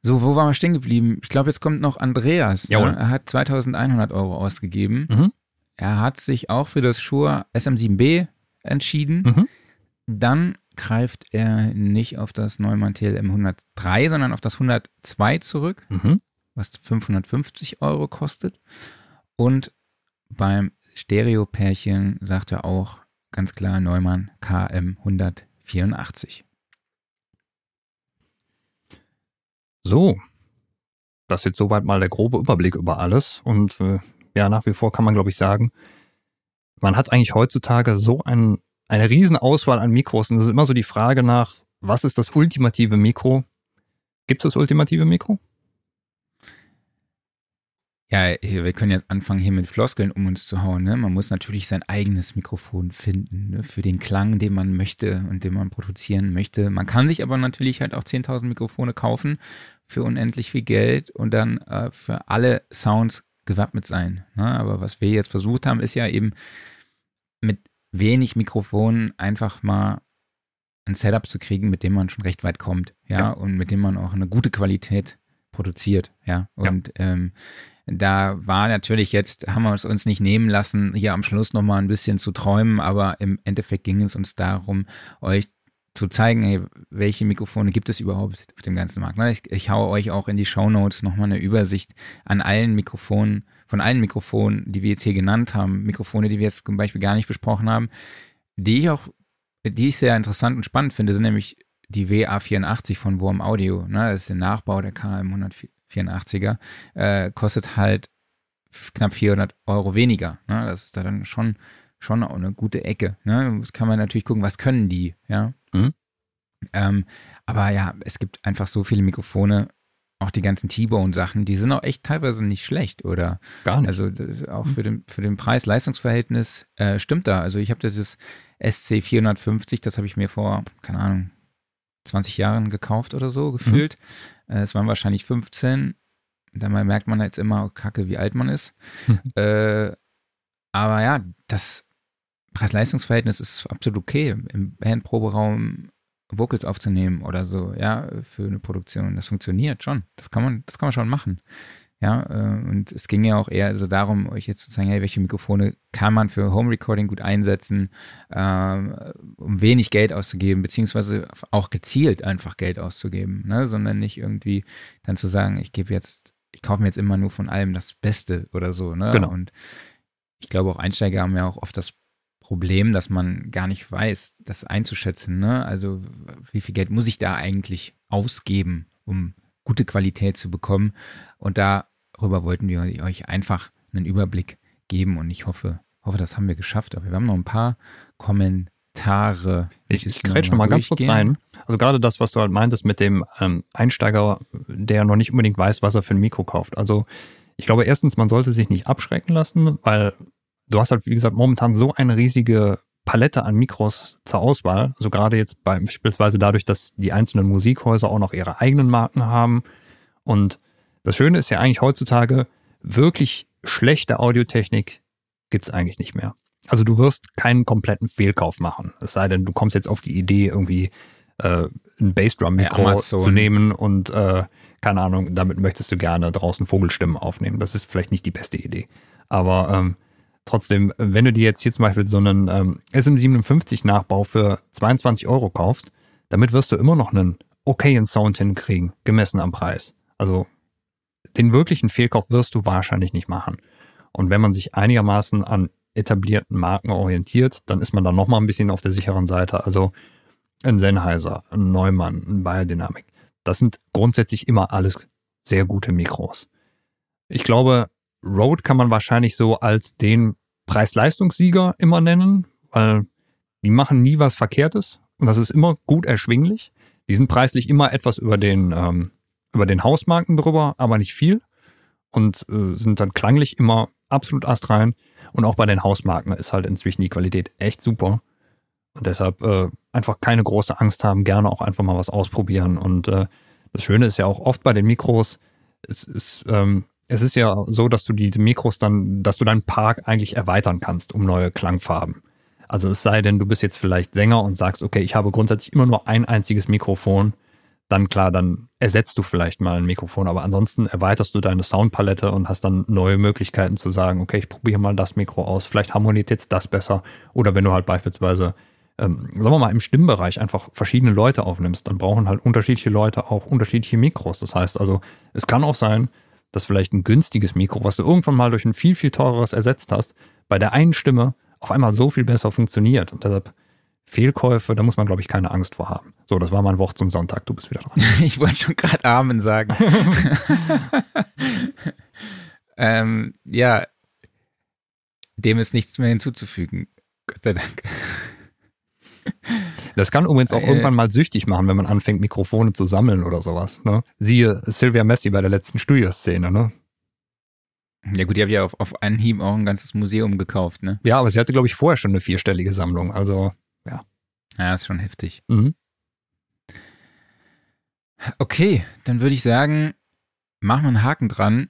So, wo waren wir stehen geblieben? Ich glaube, jetzt kommt noch Andreas. Jawohl. Er hat 2100 Euro ausgegeben. Mhm. Er hat sich auch für das Shure SM7B entschieden. Mhm. Dann greift er nicht auf das Neumann TLM 103, sondern auf das 102 zurück, Mhm. Was 550 Euro kostet. Und beim Stereo-Pärchen sagt er auch ganz klar Neumann KM 184. So. Das ist jetzt soweit mal der grobe Überblick über alles. Und äh, ja, nach wie vor kann man, glaube ich, sagen, man hat eigentlich heutzutage so ein, eine riesen Auswahl an Mikros. Und es ist immer so die Frage nach, was ist das ultimative Mikro? Gibt es das ultimative Mikro? Ja, wir können jetzt anfangen, hier mit Floskeln um uns zu hauen. Ne? Man muss natürlich sein eigenes Mikrofon finden, ne? für den Klang, den man möchte und den man produzieren möchte. Man kann sich aber natürlich halt auch 10.000 Mikrofone kaufen für unendlich viel Geld und dann äh, für alle Sounds gewappnet sein. Ne? Aber was wir jetzt versucht haben, ist ja eben mit wenig Mikrofonen einfach mal ein Setup zu kriegen, mit dem man schon recht weit kommt, ja, Ja. und mit dem man auch eine gute Qualität produziert, ja. Und Ähm, da war natürlich jetzt, haben wir es uns nicht nehmen lassen, hier am Schluss nochmal ein bisschen zu träumen, aber im Endeffekt ging es uns darum, euch zu zeigen, ey, welche Mikrofone gibt es überhaupt auf dem ganzen Markt. Ne? Ich, ich haue euch auch in die Shownotes nochmal eine Übersicht an allen Mikrofonen, von allen Mikrofonen, die wir jetzt hier genannt haben, Mikrofone, die wir jetzt zum Beispiel gar nicht besprochen haben, die ich auch, die ich sehr interessant und spannend finde, sind nämlich die WA84 von Wurm Audio. Ne? Das ist der Nachbau der KM104, 84er, äh, kostet halt knapp 400 Euro weniger. Ne? Das ist da dann schon, schon auch eine gute Ecke. Ne? Das kann man natürlich gucken, was können die, ja. Mhm. Ähm, aber ja, es gibt einfach so viele Mikrofone, auch die ganzen T-Bone-Sachen, die sind auch echt teilweise nicht schlecht, oder? Gar nicht. Also auch mhm. für den, für den Preis-Leistungsverhältnis äh, stimmt da. Also ich habe dieses SC450, das habe ich mir vor, keine Ahnung, 20 Jahren gekauft oder so, mhm. gefühlt. Mhm. Äh, es waren wahrscheinlich 15. Da merkt man jetzt immer, oh, kacke, wie alt man ist. [laughs] Äh, aber ja, das Preis-Leistungs-Verhältnis ist absolut okay. Im Bandproberaum Vocals aufzunehmen oder so, ja, für eine Produktion. Das funktioniert schon. Das kann man, das kann man schon machen. Ja, äh, und es ging ja auch eher so darum, euch jetzt zu sagen, hey, welche Mikrofone kann man für Home Recording gut einsetzen, ähm, um wenig Geld auszugeben, beziehungsweise auch gezielt einfach Geld auszugeben, ne? sondern nicht irgendwie dann zu sagen, ich gebe jetzt, ich kaufe mir jetzt immer nur von allem das Beste oder so. Ne? Genau. Und ich glaube, auch Einsteiger haben ja auch oft das Problem, dass man gar nicht weiß, das einzuschätzen. Ne? Also wie viel Geld muss ich da eigentlich ausgeben, um gute Qualität zu bekommen? Und darüber wollten wir euch einfach einen Überblick geben und ich hoffe, hoffe, das haben wir geschafft. Aber wir haben noch ein paar Kommentare. Ich, ich noch mal ganz kurz rein. Also gerade das, was du halt meintest mit dem ähm, Einsteiger, der noch nicht unbedingt weiß, was er für ein Mikro kauft. Also ich glaube erstens, man sollte sich nicht abschrecken lassen, weil du hast halt, wie gesagt, momentan so eine riesige Palette an Mikros zur Auswahl. Also gerade jetzt beispielsweise dadurch, dass die einzelnen Musikhäuser auch noch ihre eigenen Marken haben. Und das Schöne ist ja eigentlich heutzutage, wirklich schlechte Audiotechnik gibt's eigentlich nicht mehr. Also du wirst keinen kompletten Fehlkauf machen. Es sei denn, du kommst jetzt auf die Idee, irgendwie äh, ein Bassdrum-Mikro ja, zu nehmen und äh, keine Ahnung, damit möchtest du gerne draußen Vogelstimmen aufnehmen. Das ist vielleicht nicht die beste Idee. Aber ähm, Trotzdem, wenn du dir jetzt hier zum Beispiel so einen ähm, SM57-Nachbau für 22 Euro kaufst, damit wirst du immer noch einen okayen Sound hinkriegen, gemessen am Preis. Also den wirklichen Fehlkauf wirst du wahrscheinlich nicht machen. Und wenn man sich einigermaßen an etablierten Marken orientiert, dann ist man da nochmal ein bisschen auf der sicheren Seite. Also ein Sennheiser, ein Neumann, ein Biodynamic. Das sind grundsätzlich immer alles sehr gute Mikros. Ich glaube, Rode kann man wahrscheinlich so als den Preis-Leistungssieger immer nennen, weil die machen nie was Verkehrtes und das ist immer gut erschwinglich. Die sind preislich immer etwas über den, ähm, über den Hausmarken drüber, aber nicht viel und äh, sind dann klanglich immer absolut astrein. Und auch bei den Hausmarken ist halt inzwischen die Qualität echt super. Und deshalb äh, einfach keine große Angst haben, gerne auch einfach mal was ausprobieren. Und äh, das Schöne ist ja auch oft bei den Mikros, es ist, ähm, es ist ja so, dass du diese Mikros dann, dass du deinen Park eigentlich erweitern kannst um neue Klangfarben. Also es sei denn, du bist jetzt vielleicht Sänger und sagst, okay, ich habe grundsätzlich immer nur ein einziges Mikrofon, dann klar, dann ersetzt du vielleicht mal ein Mikrofon, aber ansonsten erweiterst du deine Soundpalette und hast dann neue Möglichkeiten zu sagen, okay, ich probiere mal das Mikro aus, vielleicht harmoniert jetzt das besser. Oder wenn du halt beispielsweise, ähm, sagen wir mal, im Stimmbereich einfach verschiedene Leute aufnimmst, dann brauchen halt unterschiedliche Leute auch unterschiedliche Mikros. Das heißt also, es kann auch sein, dass vielleicht ein günstiges Mikro, was du irgendwann mal durch ein viel, viel teureres ersetzt hast, bei der einen Stimme auf einmal so viel besser funktioniert. Und deshalb Fehlkäufe, da muss man, glaube ich, keine Angst vor haben. So, das war mein Wort zum Sonntag. Du bist wieder dran. [laughs] ich wollte schon gerade Amen sagen. [laughs] ähm, ja, dem ist nichts mehr hinzuzufügen. Gott sei Dank. Das kann übrigens auch äh, irgendwann mal süchtig machen, wenn man anfängt, Mikrofone zu sammeln oder sowas. Ne? Siehe Sylvia Messi bei der letzten Studioszene, ne? Ja gut, die habe ja auf, auf einen Hieb auch ein ganzes Museum gekauft, ne? Ja, aber sie hatte, glaube ich, vorher schon eine vierstellige Sammlung. Also, ja. Ja, ist schon heftig. Mhm. Okay, dann würde ich sagen, machen wir einen Haken dran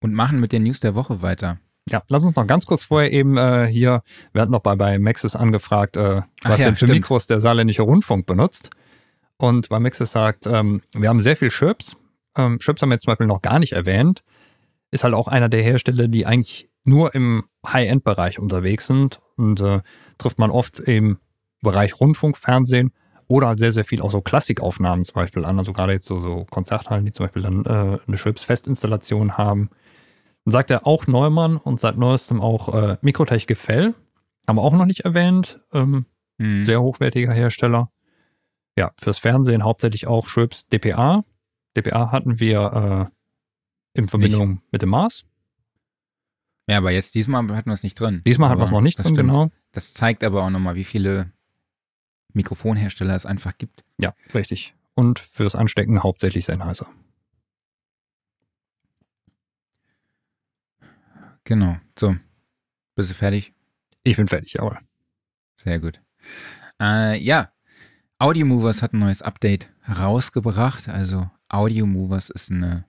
und machen mit den News der Woche weiter. Ja, lass uns noch ganz kurz vorher eben äh, hier, wir hatten noch bei, bei Maxis angefragt, äh, was ja, denn für stimmt. Mikros der saarländische Rundfunk benutzt. Und bei Maxis sagt, ähm, wir haben sehr viel Chirps. Ähm, Chirps haben wir jetzt zum Beispiel noch gar nicht erwähnt. Ist halt auch einer der Hersteller, die eigentlich nur im High-End-Bereich unterwegs sind und äh, trifft man oft im Bereich Rundfunk, Fernsehen oder halt sehr, sehr viel auch so Klassikaufnahmen zum Beispiel an. Also gerade jetzt so, so Konzerthallen, die zum Beispiel dann äh, eine Chirps-Festinstallation haben dann sagt er auch Neumann und seit neuestem auch äh, Mikrotech Gefell. Haben wir auch noch nicht erwähnt. Ähm, hm. Sehr hochwertiger Hersteller. ja, fürs Fernsehen hauptsächlich auch Schöps DPA. DPA hatten wir äh, in Verbindung Nicht. mit dem Mars. Ja, aber jetzt diesmal hatten wir es nicht drin. Diesmal hatten wir es noch nicht drin, stimmt. genau. Das zeigt aber auch nochmal, wie viele Mikrofonhersteller es einfach gibt. Ja, richtig. Und fürs Anstecken hauptsächlich Sennheiser. Genau. So. Bist du fertig? Ich bin fertig, jawohl. Sehr gut. Äh, ja, Audio Movers hat ein neues Update rausgebracht. Also Audio Movers ist eine,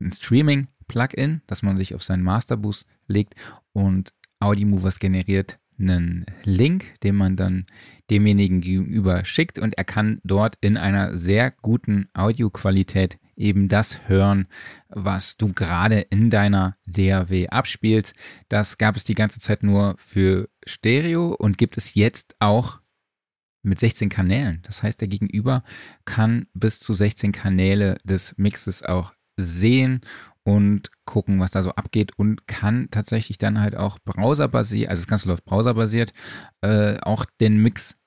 ein Streaming-Plugin, das man sich auf seinen Masterbus legt und Audio Movers generiert einen Link, den man dann demjenigen gegenüber schickt und er kann dort in einer sehr guten Audioqualität eben das hören, was du gerade in deiner DAW abspielst. Das gab es die ganze Zeit nur für Stereo und gibt es jetzt auch mit 16 Kanälen. Das heißt, der Gegenüber kann bis zu 16 Kanäle des Mixes auch sehen und gucken, was da so abgeht und kann tatsächlich dann halt auch browserbasiert, also das Ganze läuft browserbasiert, äh, auch den Mix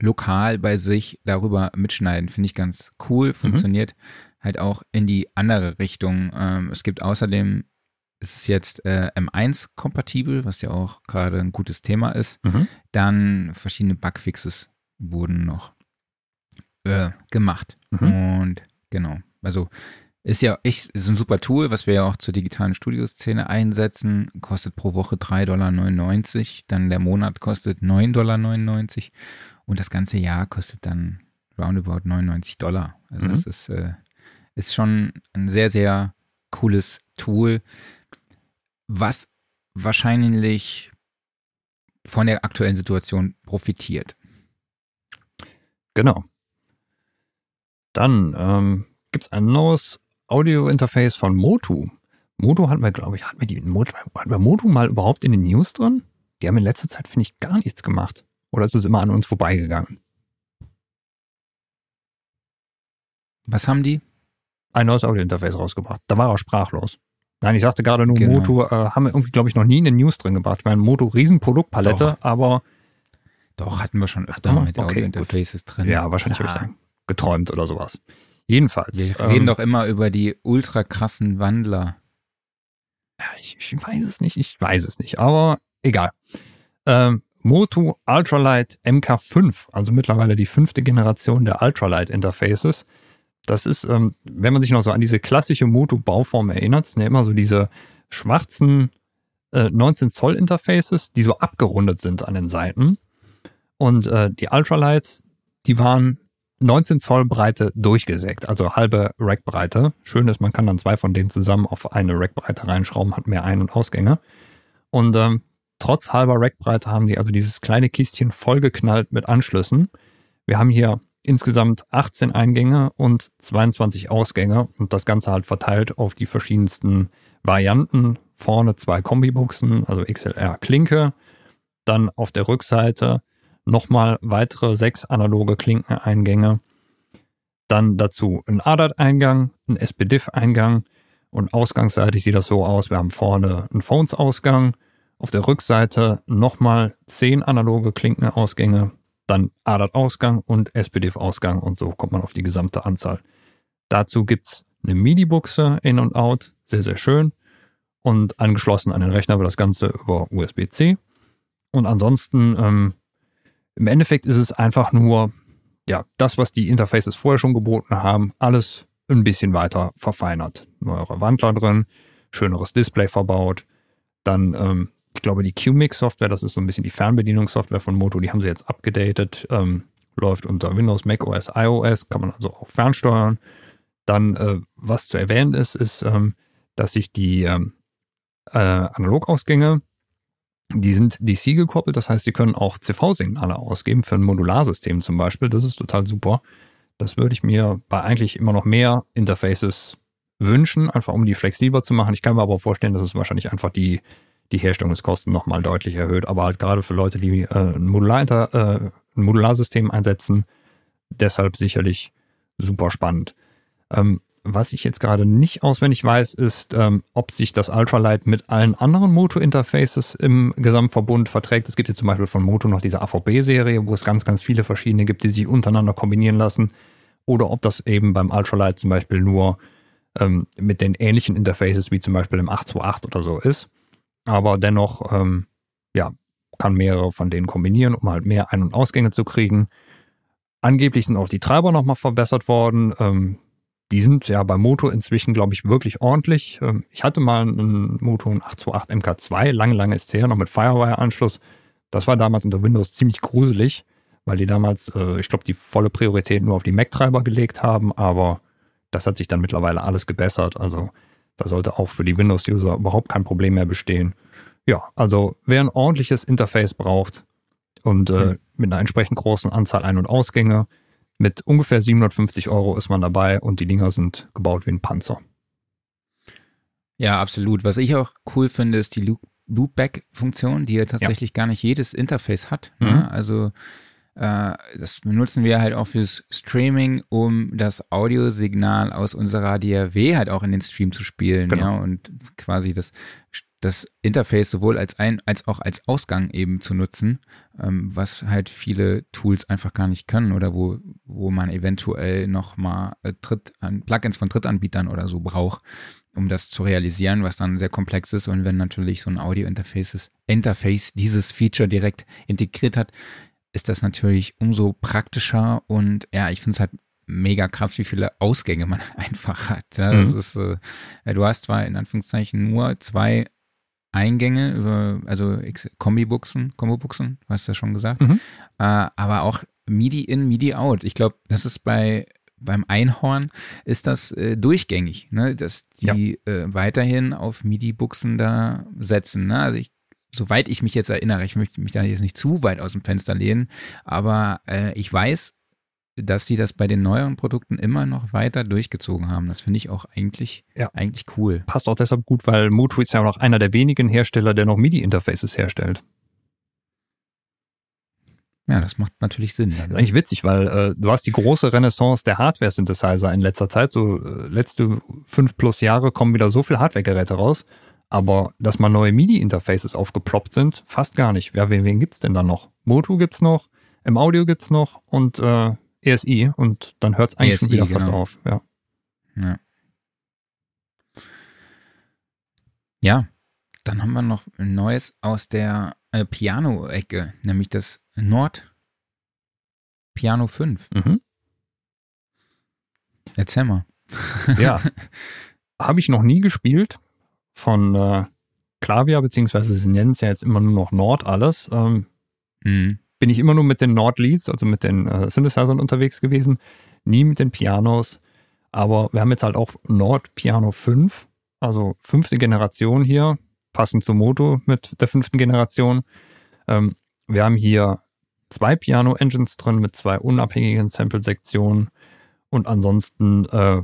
lokal bei sich darüber mitschneiden. Finde ich ganz cool, funktioniert halt auch in die andere Richtung. Ähm, es gibt außerdem, ist es jetzt äh, M1 kompatibel, was ja auch gerade ein gutes Thema ist. Mhm. Dann verschiedene Bugfixes wurden noch äh, gemacht. Mhm. Und genau, also ist ja echt ist ein super Tool, was wir ja auch zur digitalen Studioszene einsetzen. Kostet pro Woche 3,99 Dollar. Dann der Monat kostet 9,99 Dollar. Und das ganze Jahr kostet dann roundabout 99 Dollar. Also Mhm. das ist, äh, ist schon ein sehr, sehr cooles Tool, was wahrscheinlich von der aktuellen Situation profitiert. Genau. Dann ähm, gibt es ein neues Audio-Interface von Motu. Motu hatten wir, glaube ich, hatten wir, die, Motu, wir Motu mal überhaupt in den News drin? Die haben in letzter Zeit, finde ich, gar nichts gemacht. Oder ist es immer an uns vorbeigegangen? Was haben die? Ein neues Audio-Interface rausgebracht. Da war er sprachlos. Nein, ich sagte gerade nur, Genau. Motu äh, haben wir irgendwie, glaube ich, noch nie in den News drin gebracht. Ich meine, Motu, Riesenproduktpalette, aber Doch, hatten wir schon öfter wir? mit Okay, Audio-Interfaces drin. ja, wahrscheinlich habe ich dann geträumt oder sowas. Jedenfalls. Wir ähm, reden doch immer über die ultra krassen Wandler. Ja, ich, ich weiß es nicht, ich weiß es nicht, aber egal. Ähm, Motu Ultralight MK5, also mittlerweile die fünfte Generation der Ultralight Interfaces. Das ist, ähm, wenn man sich noch so an diese klassische Motu-Bauform erinnert, das sind ja immer so diese schwarzen äh, 19 Zoll Interfaces, die so abgerundet sind an den Seiten. Und äh, die Ultralights, die waren 19 Zoll Breite durchgesägt, also halbe Rackbreite. Schön ist, man kann dann zwei von denen zusammen auf eine Rackbreite reinschrauben, hat mehr Ein- und Ausgänge. Und ähm, trotz halber Rackbreite haben die also dieses kleine Kistchen vollgeknallt mit Anschlüssen. Wir haben hier insgesamt 18 Eingänge und 22 Ausgänge und das Ganze halt verteilt auf die verschiedensten Varianten. Vorne zwei Kombibuchsen, also XLR Klinke. Dann auf der Rückseite nochmal weitere sechs analoge Klinkeneingänge. Dann dazu ein ADAT-Eingang, ein SPDIF-Eingang und ausgangsseitig sieht das so aus. Wir haben vorne einen Phones-Ausgang, auf der Rückseite nochmal zehn analoge Klinkenausgänge, dann ADAT-Ausgang und SPDIF-Ausgang und so kommt man auf die gesamte Anzahl. Dazu gibt's eine MIDI-Buchse in und out, sehr, sehr schön. Und angeschlossen an den Rechner wird das Ganze über USB-C. Und ansonsten, ähm, im Endeffekt ist es einfach nur, ja, das, was die Interfaces vorher schon geboten haben, alles ein bisschen weiter verfeinert. Neuere Wandler drin, schöneres Display verbaut. Dann, ähm, ich glaube, die QMix-Software, das ist so ein bisschen die Fernbedienungssoftware von Moto, die haben sie jetzt abgedatet. Ähm, läuft unter Windows, Mac OS, iOS, kann man also auch fernsteuern. Dann, äh, was zu erwähnen ist, ist, ähm, dass sich die ähm, äh, Analogausgänge, die sind DC gekoppelt, das heißt, sie können auch CV-Signale ausgeben für ein Modularsystem zum Beispiel. Das ist total super. Das würde ich mir bei eigentlich immer noch mehr Interfaces wünschen, einfach um die flexibler zu machen. Ich kann mir aber vorstellen, dass es wahrscheinlich einfach die, die Herstellungskosten nochmal deutlich erhöht. Aber halt gerade für Leute, die äh, ein, Modular, äh, einsetzen, deshalb sicherlich super spannend. Ähm, was ich jetzt gerade nicht auswendig weiß, ist, ähm, ob sich das Ultralight mit allen anderen Moto-Interfaces im Gesamtverbund verträgt. Es gibt jetzt zum Beispiel von Moto noch diese AVB-Serie, wo es ganz, ganz viele verschiedene gibt, die sich untereinander kombinieren lassen. Oder ob das eben beim Ultralight zum Beispiel nur ähm, mit den ähnlichen Interfaces wie zum Beispiel im 828 oder so ist. Aber dennoch, ähm, ja, kann mehrere von denen kombinieren, um halt mehr Ein- und Ausgänge zu kriegen. Angeblich sind auch die Treiber nochmal verbessert worden. Ähm, die sind ja bei Moto inzwischen, glaube ich, wirklich ordentlich. Ähm, ich hatte mal einen Moto 828 MK2, lange, lange ist her, noch mit Firewire-Anschluss. Das war damals unter Windows ziemlich gruselig, weil die damals, äh, ich glaube, die volle Priorität nur auf die Mac-Treiber gelegt haben, aber das hat sich dann mittlerweile alles gebessert. Also da sollte auch für die Windows-User überhaupt kein Problem mehr bestehen. Ja, also wer ein ordentliches Interface braucht und äh, mhm. mit einer entsprechend großen Anzahl Ein- und Ausgänge, mit ungefähr 750 Euro ist man dabei und die Dinger sind gebaut wie ein Panzer. Ja, absolut. Was ich auch cool finde, ist die Loopback-Funktion, die ja tatsächlich ja. gar nicht jedes Interface hat. Ne? Mhm. Ne? Also das benutzen wir halt auch fürs Streaming, um das Audiosignal aus unserer DRW halt auch in den Stream zu spielen. Genau. Ja, und quasi das das Interface sowohl als ein als auch als Ausgang eben zu nutzen, ähm, was halt viele Tools einfach gar nicht können oder wo wo man eventuell noch mal äh, Dritt, Plugins von Drittanbietern oder so braucht, um das zu realisieren, was dann sehr komplex ist und wenn natürlich so ein Audio-Interface Interface dieses Feature direkt integriert hat, ist das natürlich umso praktischer und ja, ich finde es halt mega krass, wie viele Ausgänge man [laughs] einfach hat. Ja, das mhm. ist, äh, du hast zwar in Anführungszeichen nur zwei Eingänge über, also Kombi-Buchsen, Kombo-Buchsen, du hast ja schon gesagt, mhm. äh, aber auch MIDI in, MIDI out. Ich glaube, das ist bei beim Einhorn ist das äh, durchgängig, ne? dass die ja. äh, weiterhin auf MIDI-Buchsen da setzen. Ne? Also ich, soweit ich mich jetzt erinnere, ich möchte mich da jetzt nicht zu weit aus dem Fenster lehnen, aber äh, ich weiß, dass sie das bei den neueren Produkten immer noch weiter durchgezogen haben. Das finde ich auch eigentlich, ja. eigentlich cool. Passt auch deshalb gut, weil Moto ist ja auch noch einer der wenigen Hersteller, der noch MIDI-Interfaces herstellt. Ja, das macht natürlich Sinn. Das ist eigentlich witzig, weil äh, du hast die große Renaissance der Hardware-Synthesizer in letzter Zeit. So äh, letzte fünf plus Jahre kommen wieder so viele Hardware-Geräte raus. Aber dass mal neue MIDI-Interfaces aufgeploppt sind, fast gar nicht. Ja, wen, wen gibt's denn da noch? Moto gibt's noch, im Audio gibt's noch und äh, ESI und dann hört es eigentlich ESI, schon wieder genau. fast auf. Ja. ja. Ja, dann haben wir noch ein neues aus der äh, Piano-Ecke, nämlich das Nord Piano 5. Mhm. Erzähl mal. Ja, [laughs] habe ich noch nie gespielt von äh, Klavier, beziehungsweise sie nennen es ja jetzt immer nur noch Nord alles. Ähm, mhm bin ich immer nur mit den Nord-Leads, also mit den äh, Synthesizern unterwegs gewesen, nie mit den Pianos. Aber wir haben jetzt halt auch Nord Piano 5, also fünfte Generation hier, passend zum Moto mit der fünften Generation. Ähm, wir haben hier zwei Piano-Engines drin mit zwei unabhängigen Sample-Sektionen und ansonsten, äh,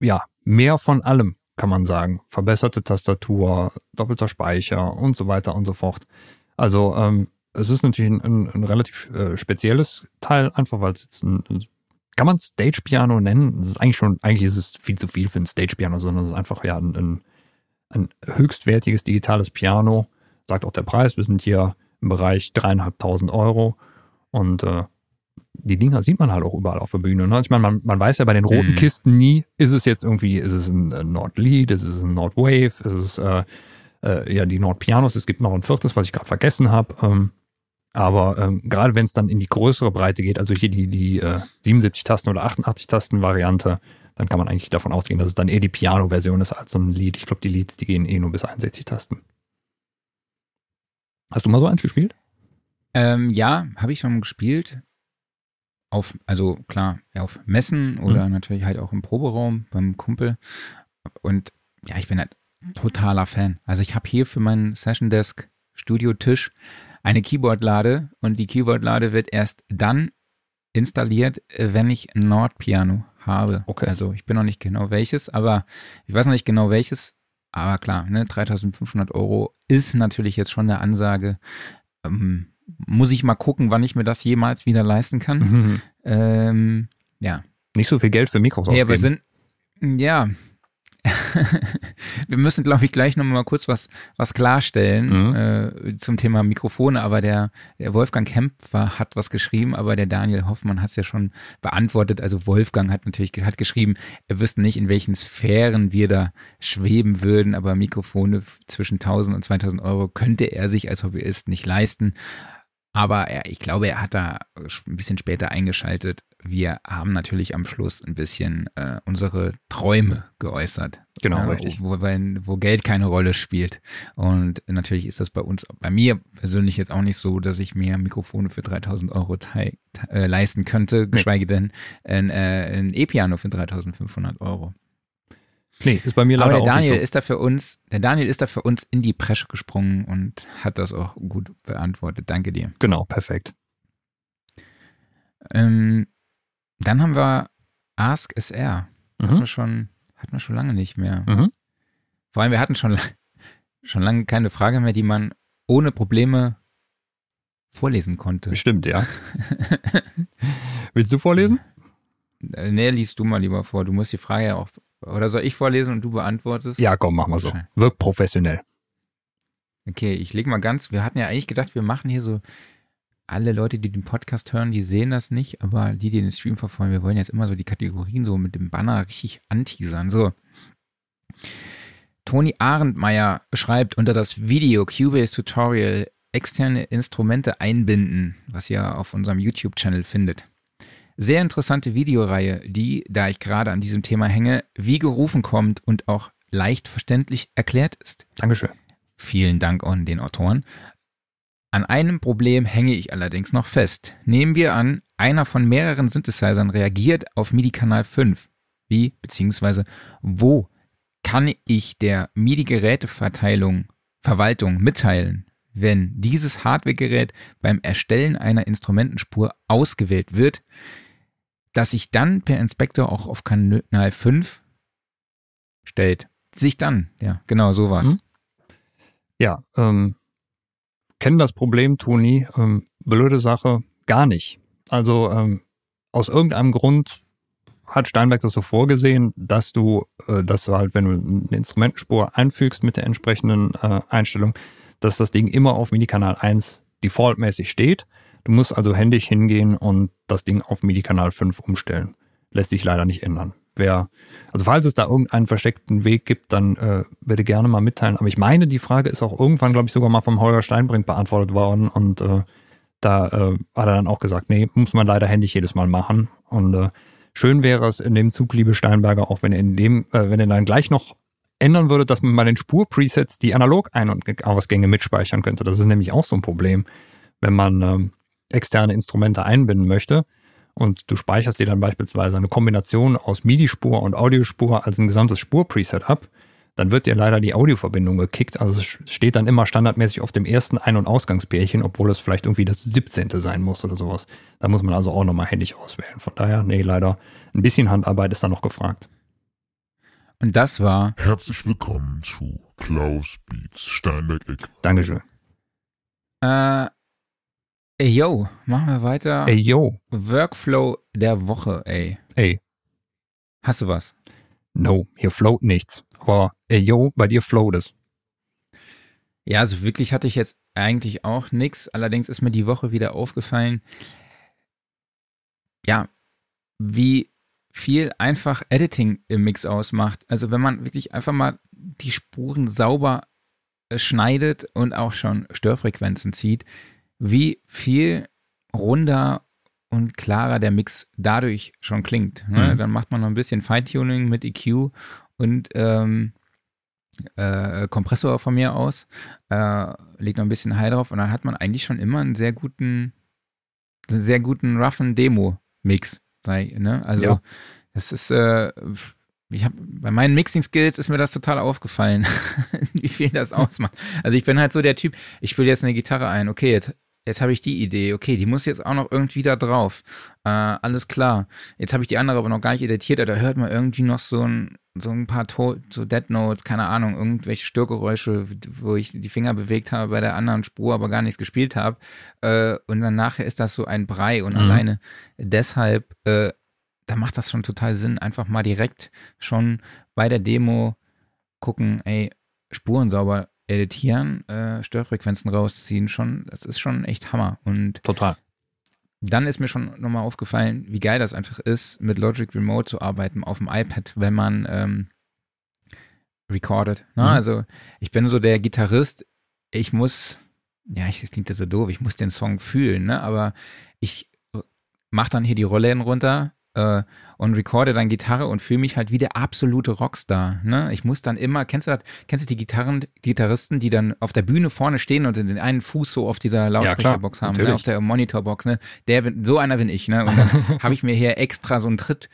ja, mehr von allem, kann man sagen. Verbesserte Tastatur, doppelter Speicher und so weiter und so fort. Also ähm, es ist natürlich ein, ein, ein relativ äh, spezielles Teil, einfach weil es jetzt ein, kann man Stage Piano nennen? Das ist eigentlich schon, eigentlich ist es viel zu viel für ein Stage Piano, sondern es ist einfach ja ein, ein, höchstwertiges digitales Piano, sagt auch der Preis. Wir sind hier im Bereich dreieinhalbtausend Euro und äh, die Dinger sieht man halt auch überall auf der Bühne. Ne? Ich meine, man, man weiß ja bei den roten mhm. Kisten nie, ist es jetzt irgendwie, ist es ein Nord Lead, ist es ein Nord Wave, ist es äh, äh, ja die Nord Pianos, es gibt noch ein viertes, was ich gerade vergessen habe. Ähm, aber ähm, gerade wenn es dann in die größere Breite geht, also hier die, die äh, 77 Tasten oder 88 Tasten Variante, dann kann man eigentlich davon ausgehen, dass es dann eher die Piano-Version ist als so ein Lied. Ich glaube, die Leads, die gehen eh nur bis 61 Tasten. Hast du mal so eins gespielt? Ähm, ja, habe ich schon gespielt. Auf, also klar, auf Messen oder mhm. natürlich halt auch im Proberaum beim Kumpel. Und ja, ich bin halt totaler Fan. Also ich habe hier für meinen Session Desk Studio-Tisch eine Keyboard-Lade und die Keyboard-Lade wird erst dann installiert, wenn ich ein Nord-Piano habe. Okay. Also ich bin noch nicht genau welches, aber ich weiß noch nicht genau welches. Aber klar, ne, 3500 Euro ist natürlich jetzt schon eine Ansage. Ähm, muss ich mal gucken, wann ich mir das jemals wieder leisten kann. Mhm. Ähm, ja. Nicht so viel Geld für Mikros ausgeben. Ja, aber sind, Ja. [laughs] Wir müssen, glaube ich, gleich nochmal kurz was, was klarstellen Mhm. äh, zum Thema Mikrofone. Aber der, der Wolfgang Kempfer hat was geschrieben, aber der Daniel Hoffmann hat es ja schon beantwortet. Also Wolfgang hat natürlich hat geschrieben, er wüsste nicht, in welchen Sphären wir da schweben würden, aber Mikrofone zwischen 1000 und 2000 Euro könnte er sich als Hobbyist nicht leisten. Aber er, ich glaube, er hat da ein bisschen später eingeschaltet. Wir haben natürlich am Schluss ein bisschen äh, unsere Träume geäußert. Genau, Ja, richtig. Wo, wo Geld keine Rolle spielt. Und natürlich ist das bei uns, bei mir persönlich jetzt auch nicht so, dass ich mir Mikrofone für 3000 Euro äh, leisten könnte, geschweige denn ein, äh, ein E-Piano für 3500 Euro. Nee, ist bei mir Aber leider der auch Daniel nicht so. ist da für uns, der Daniel ist da für uns in die Bresche gesprungen und hat das auch gut beantwortet. Danke dir. Genau, perfekt. Ähm, dann haben wir Ask SR. Hatten Mhm. wir schon, hatten wir schon lange nicht mehr. Mhm. Vor allem, wir hatten schon, [laughs] schon lange keine Frage mehr, die man ohne Probleme vorlesen konnte. Bestimmt, ja. Willst du vorlesen? Äh, Nee, liest du mal lieber vor. Du musst die Frage ja auch. Oder soll ich vorlesen und du beantwortest? Ja, komm, mach mal so. Wirk professionell. Okay, ich leg mal ganz. Wir hatten ja eigentlich gedacht, wir machen hier so. Alle Leute, die den Podcast hören, die sehen das nicht, aber die, die den Stream verfolgen, wir wollen jetzt immer so die Kategorien so mit dem Banner richtig anteasern. So. Toni Arendmeier schreibt unter das Video Cubase Tutorial externe Instrumente einbinden, was ihr auf unserem YouTube-Channel findet. Sehr interessante Videoreihe, die, da ich gerade an diesem Thema hänge, wie gerufen kommt und auch leicht verständlich erklärt ist. Dankeschön. Vielen Dank an den Autoren. An einem Problem hänge ich allerdings noch fest. Nehmen wir an, einer von mehreren Synthesizern reagiert auf MIDI-Kanal 5. Wie bzw. wo kann ich der MIDI-Geräteverteilung Verwaltung mitteilen, wenn dieses Hardware-Gerät beim Erstellen einer Instrumentenspur ausgewählt wird, dass sich dann per Inspektor auch auf Kanal 5 stellt. Sich dann, ja, genau so war's. Mhm. Ja, ähm, kennen das Problem, Toni. Ähm, blöde Sache, gar nicht. Also ähm, aus irgendeinem Grund hat Steinberg das so vorgesehen, dass du, äh, dass du halt, wenn du eine Instrumentenspur einfügst mit der entsprechenden äh, Einstellung, dass das Ding immer auf MIDI-Kanal 1 defaultmäßig steht. Du musst also händisch hingehen und das Ding auf MIDI-Kanal 5 umstellen. Lässt sich leider nicht ändern. Wer, also falls es da irgendeinen versteckten Weg gibt, dann äh, bitte gerne mal mitteilen. Aber ich meine, die Frage ist auch irgendwann, glaube ich, sogar mal vom Holger Steinbrink beantwortet worden und äh, da äh, hat er dann auch gesagt, nee, muss man leider händisch jedes Mal machen. Und äh, schön wäre es in dem Zug, liebe Steinberger, auch wenn ihr in dem, äh, wenn ihr dann gleich noch ändern würdet, dass man bei den Spurpresets die Analog-Ein- und Ausgänge mitspeichern könnte. Das ist nämlich auch so ein Problem, wenn man ähm, externe Instrumente einbinden möchte und du speicherst dir dann beispielsweise eine Kombination aus MIDI-Spur und Audiospur als ein gesamtes Spurpreset ab, dann wird dir leider die Audioverbindung gekickt. Also es steht dann immer standardmäßig auf dem ersten Ein- und Ausgangspärchen, obwohl es vielleicht irgendwie das 17. sein muss oder sowas. Da muss man also auch nochmal händisch auswählen. Von daher, nee, leider ein bisschen Handarbeit ist da noch gefragt. Und das war Herzlich willkommen zu Klaus Beats Steinberg Eck. Dankeschön. Äh, ey, yo, machen wir weiter. Ey, yo, Workflow der Woche, ey. ey, Hast du was? no, hier float nichts. Aber ey, yo, bei dir float es. Ja, also wirklich hatte ich jetzt eigentlich auch nix. Allerdings ist mir die Woche wieder aufgefallen, ja, wie viel einfach Editing im Mix ausmacht. Also wenn man wirklich einfach mal die Spuren sauber äh, schneidet und auch schon Störfrequenzen zieht, wie viel runder und klarer der Mix dadurch schon klingt. Ne? Mhm. Dann macht man noch ein bisschen Feintuning mit EQ und ähm, äh, Kompressor von mir aus, äh, legt noch ein bisschen High drauf und dann hat man eigentlich schon immer einen sehr guten, einen sehr guten roughen Demo-Mix. Ne? Also Ja. das ist, äh, ich habe bei meinen Mixing-Skills ist mir das total aufgefallen, [laughs] wie viel das [laughs] ausmacht. Also ich bin halt so der Typ, ich spiele jetzt eine Gitarre ein, okay, jetzt, jetzt habe ich die Idee, okay, die muss jetzt auch noch irgendwie da drauf. Äh, alles klar. Jetzt habe ich die andere aber noch gar nicht editiert, da hört man irgendwie noch so ein, so ein paar to so Dead Notes, keine Ahnung, irgendwelche Störgeräusche, wo ich die Finger bewegt habe bei der anderen Spur, aber gar nichts gespielt habe. Äh, und dann nachher ist das so ein Brei und Mhm. alleine deshalb äh, da macht das schon total Sinn, einfach mal direkt schon bei der Demo gucken, ey, Spuren sauber editieren, äh, Störfrequenzen rausziehen, schon, das ist schon echt Hammer. Und Total. dann ist mir schon nochmal aufgefallen, wie geil das einfach ist, mit Logic Remote zu arbeiten auf dem iPad, wenn man ähm, recordet. Ne? Mhm. Also ich bin so der Gitarrist, ich muss, ja, ich, das klingt ja so doof, ich muss den Song fühlen, ne? aber ich mach dann hier die Rollen runter äh, und recorde dann Gitarre und fühle mich halt wie der absolute Rockstar. Ne? Ich muss dann immer, kennst du das, kennst du die Gitarren, Gitarristen, die dann auf der Bühne vorne stehen und den einen Fuß so auf dieser Lautsprecherbox haben, ne? auf der Monitorbox, ne? Der, so einer bin ich, ne? Und dann [laughs] habe ich mir hier extra so einen Tritt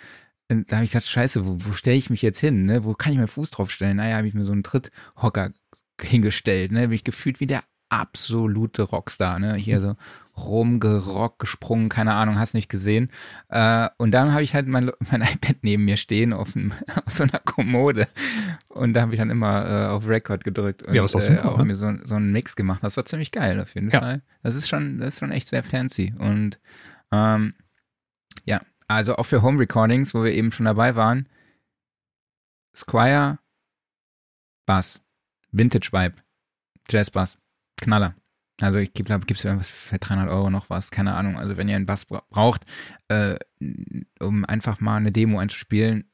und da habe ich gedacht, scheiße, wo, wo stelle ich mich jetzt hin? Ne? Wo kann ich meinen Fuß drauf stellen? Naja, habe ich mir so einen Tritthocker hingestellt. Ne? Bin ich gefühlt wie der absolute Rockstar. Ne? Hier so rumgerockt, gesprungen, keine Ahnung, hast nicht gesehen. Äh, und dann habe ich halt mein, [laughs] mein iPad neben mir stehen auf, dem, [laughs] auf so einer Kommode. Und da habe ich dann immer äh, auf Record gedrückt und Ja, doch äh, auch ne? mir so, so einen Mix gemacht. Das war ziemlich geil auf jeden Ja. Fall. Das ist schon, das ist schon echt sehr fancy. Und ähm, ja, also auch für Home Recordings, wo wir eben schon dabei waren, Squire, Bass, Vintage Vibe, Jazz Bass, Knaller. Also ich glaube, gibt es für 300 Euro noch was, keine Ahnung. Also wenn ihr einen Bass bra braucht, äh, um einfach mal eine Demo einzuspielen,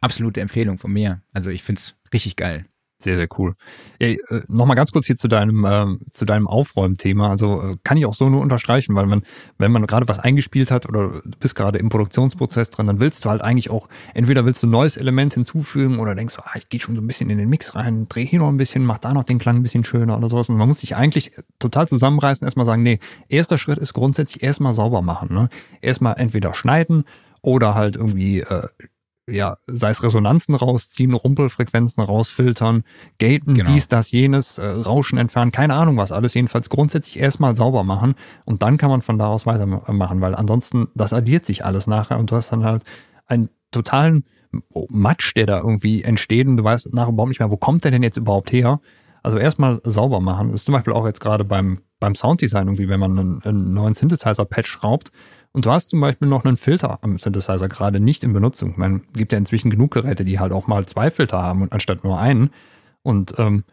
absolute Empfehlung von mir. Also ich finde es richtig geil. Sehr, sehr cool. Ey, äh, Nochmal ganz kurz hier zu deinem, ähm, zu deinem Aufräumthema. Also äh, kann ich auch so nur unterstreichen, weil man, wenn man gerade was eingespielt hat oder du bist gerade im Produktionsprozess drin, dann willst du halt eigentlich auch, entweder willst du ein neues Element hinzufügen oder denkst du, ah, ich gehe schon so ein bisschen in den Mix rein, dreh hier noch ein bisschen, mach da noch den Klang ein bisschen schöner oder sowas. Und man muss sich eigentlich total zusammenreißen, erstmal sagen, nee, erster Schritt ist grundsätzlich erstmal sauber machen. Ne? Erstmal entweder schneiden oder halt irgendwie äh, ja, sei es Resonanzen rausziehen, Rumpelfrequenzen rausfiltern, gaten, Genau. dies, das, jenes, äh, Rauschen entfernen, keine Ahnung was alles. Jedenfalls grundsätzlich erstmal sauber machen und dann kann man von da aus weitermachen, weil ansonsten, das addiert sich alles nachher und du hast dann halt einen totalen Matsch, der da irgendwie entsteht und du weißt nachher überhaupt nicht mehr, wo kommt der denn jetzt überhaupt her? Also erstmal sauber machen. Das ist zum Beispiel auch jetzt gerade beim, beim Sounddesign irgendwie, wenn man einen, einen neuen Synthesizer-Patch schraubt, und du hast zum Beispiel noch einen Filter am Synthesizer gerade nicht in Benutzung. Man gibt ja inzwischen genug Geräte, die halt auch mal zwei Filter haben und anstatt nur einen. Und ähm,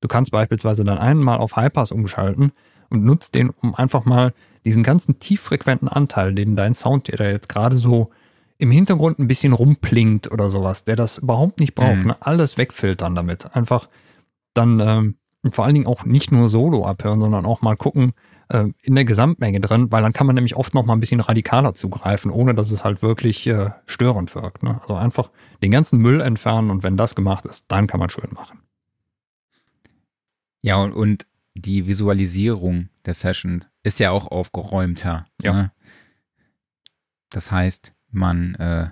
du kannst beispielsweise dann einen mal auf Highpass umschalten und nutzt den, um einfach mal diesen ganzen tieffrequenten Anteil, den dein Sound, der da jetzt gerade so im Hintergrund ein bisschen rumplingt oder sowas, der das überhaupt nicht braucht, Mhm. ne? alles wegfiltern damit. Einfach dann ähm, und vor allen Dingen auch nicht nur Solo abhören, sondern auch mal gucken, äh, in der Gesamtmenge drin, weil dann kann man nämlich oft noch mal ein bisschen radikaler zugreifen, ohne dass es halt wirklich äh, störend wirkt. Ne? Also einfach den ganzen Müll entfernen und wenn das gemacht ist, dann kann man schön machen. Ja, und, und die Visualisierung der Session ist ja auch aufgeräumter. Ja. Ne? Das heißt, man äh,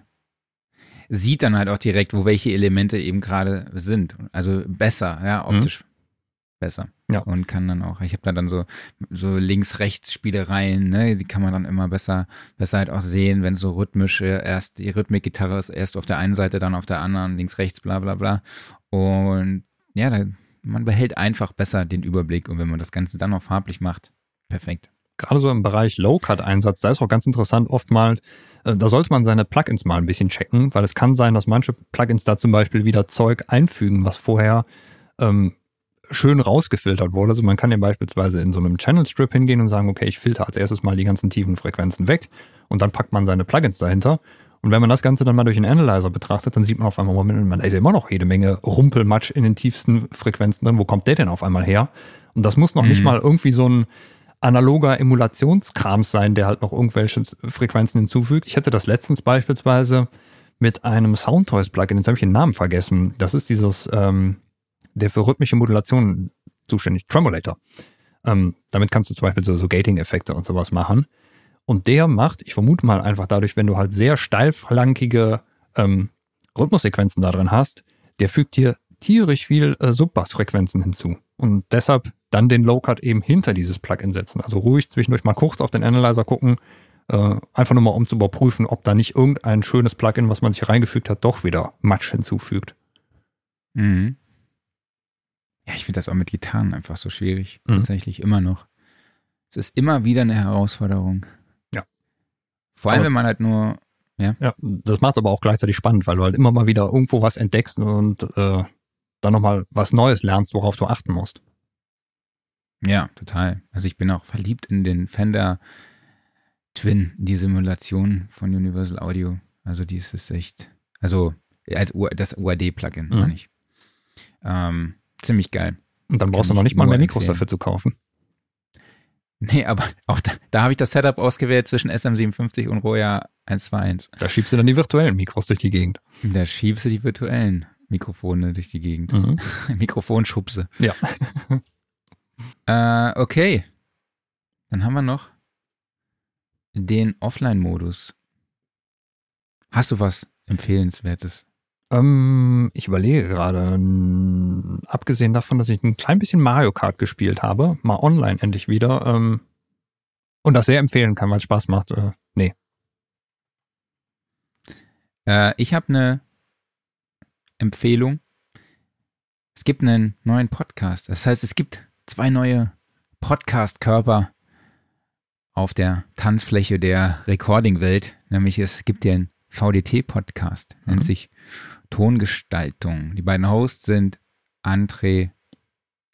sieht dann halt auch direkt, wo welche Elemente eben gerade sind. Also besser, ja, optisch besser. Ja. Und kann dann auch, ich habe da dann so, so Links-Rechts-Spielereien, ne, die kann man dann immer besser, besser halt auch sehen, wenn so rhythmische, erst die Rhythmikgitarre ist erst auf der einen Seite, dann auf der anderen, links, rechts, bla bla bla. Und ja, da, man behält einfach besser den Überblick und wenn man das Ganze dann noch farblich macht, perfekt. Gerade so im Bereich Low-Cut-Einsatz, da ist auch ganz interessant oftmals, äh, da sollte man seine Plugins mal ein bisschen checken, weil es kann sein, dass manche Plugins da zum Beispiel wieder Zeug einfügen, was vorher ähm, schön rausgefiltert wurde. Also man kann ja beispielsweise in so einem Channel Strip hingehen und sagen, okay, ich filter als erstes mal die ganzen tiefen Frequenzen weg und dann packt man seine Plugins dahinter. Und wenn man das Ganze dann mal durch den Analyzer betrachtet, dann sieht man auf einmal, Moment, man ist ja immer noch jede Menge Rumpelmatsch in den tiefsten Frequenzen drin. Wo kommt der denn auf einmal her? Und das muss noch nicht Mhm. mal irgendwie so ein analoger Emulationskrams sein, der halt noch irgendwelche Frequenzen hinzufügt. Ich hatte das letztens beispielsweise mit einem Soundtoys-Plugin, jetzt habe ich den Namen vergessen. Das ist dieses, ähm, der für rhythmische Modulation zuständig, Tremolator. Ähm, damit kannst du zum Beispiel so, so Gating-Effekte und sowas machen. Und der macht, ich vermute mal einfach dadurch, wenn du halt sehr steilflankige ähm, Rhythmussequenzen da drin hast, der fügt dir tierisch viel äh, Subbassfrequenzen hinzu. Und deshalb dann den Low-Cut eben hinter dieses Plugin setzen. Also ruhig zwischendurch mal kurz auf den Analyzer gucken, äh, einfach nur mal um zu überprüfen, ob da nicht irgendein schönes Plugin, was man sich reingefügt hat, doch wieder Matsch hinzufügt. Mhm. Ja, ich finde das auch mit Gitarren einfach so schwierig. Mhm. Tatsächlich immer noch. Es ist immer wieder eine Herausforderung. Ja. Vor allem, Aber- wenn man halt nur Ja. Ja, das macht aber auch gleichzeitig spannend, weil du halt immer mal wieder irgendwo was entdeckst und äh, dann nochmal was Neues lernst, worauf du achten musst. Ja, total. Also ich bin auch verliebt in den Fender Twin, die Simulation von Universal Audio. Also die ist es echt, also als U das UAD-Plugin, Mhm. meine ich. Ähm, ziemlich geil. Und dann brauchst du noch ich nicht mal mehr Mikros empfehlen. dafür zu kaufen. Nee, aber [laughs] auch da, da habe ich das Setup ausgewählt zwischen SM57 und Roya 121. Da schiebst du dann die virtuellen Mikros durch die Gegend. Da schiebst du die virtuellen Mikrofone durch die Gegend. Mhm. [laughs] Mikrofonschubse. Ja. [laughs] Äh, okay. Dann haben wir noch den Offline-Modus. Hast du was Empfehlenswertes? Ähm, ich überlege gerade, abgesehen davon, dass ich ein klein bisschen Mario Kart gespielt habe, mal online endlich wieder, ähm, und das sehr empfehlen kann, weil es Spaß macht. Äh, nee. Äh, ich habe eine Empfehlung. Es gibt einen neuen Podcast. Das heißt, es gibt zwei neue Podcast-Körper auf der Tanzfläche der Recording-Welt. Nämlich es gibt den VDT-Podcast, nennt Mhm. sich Tongestaltung. Die beiden Hosts sind André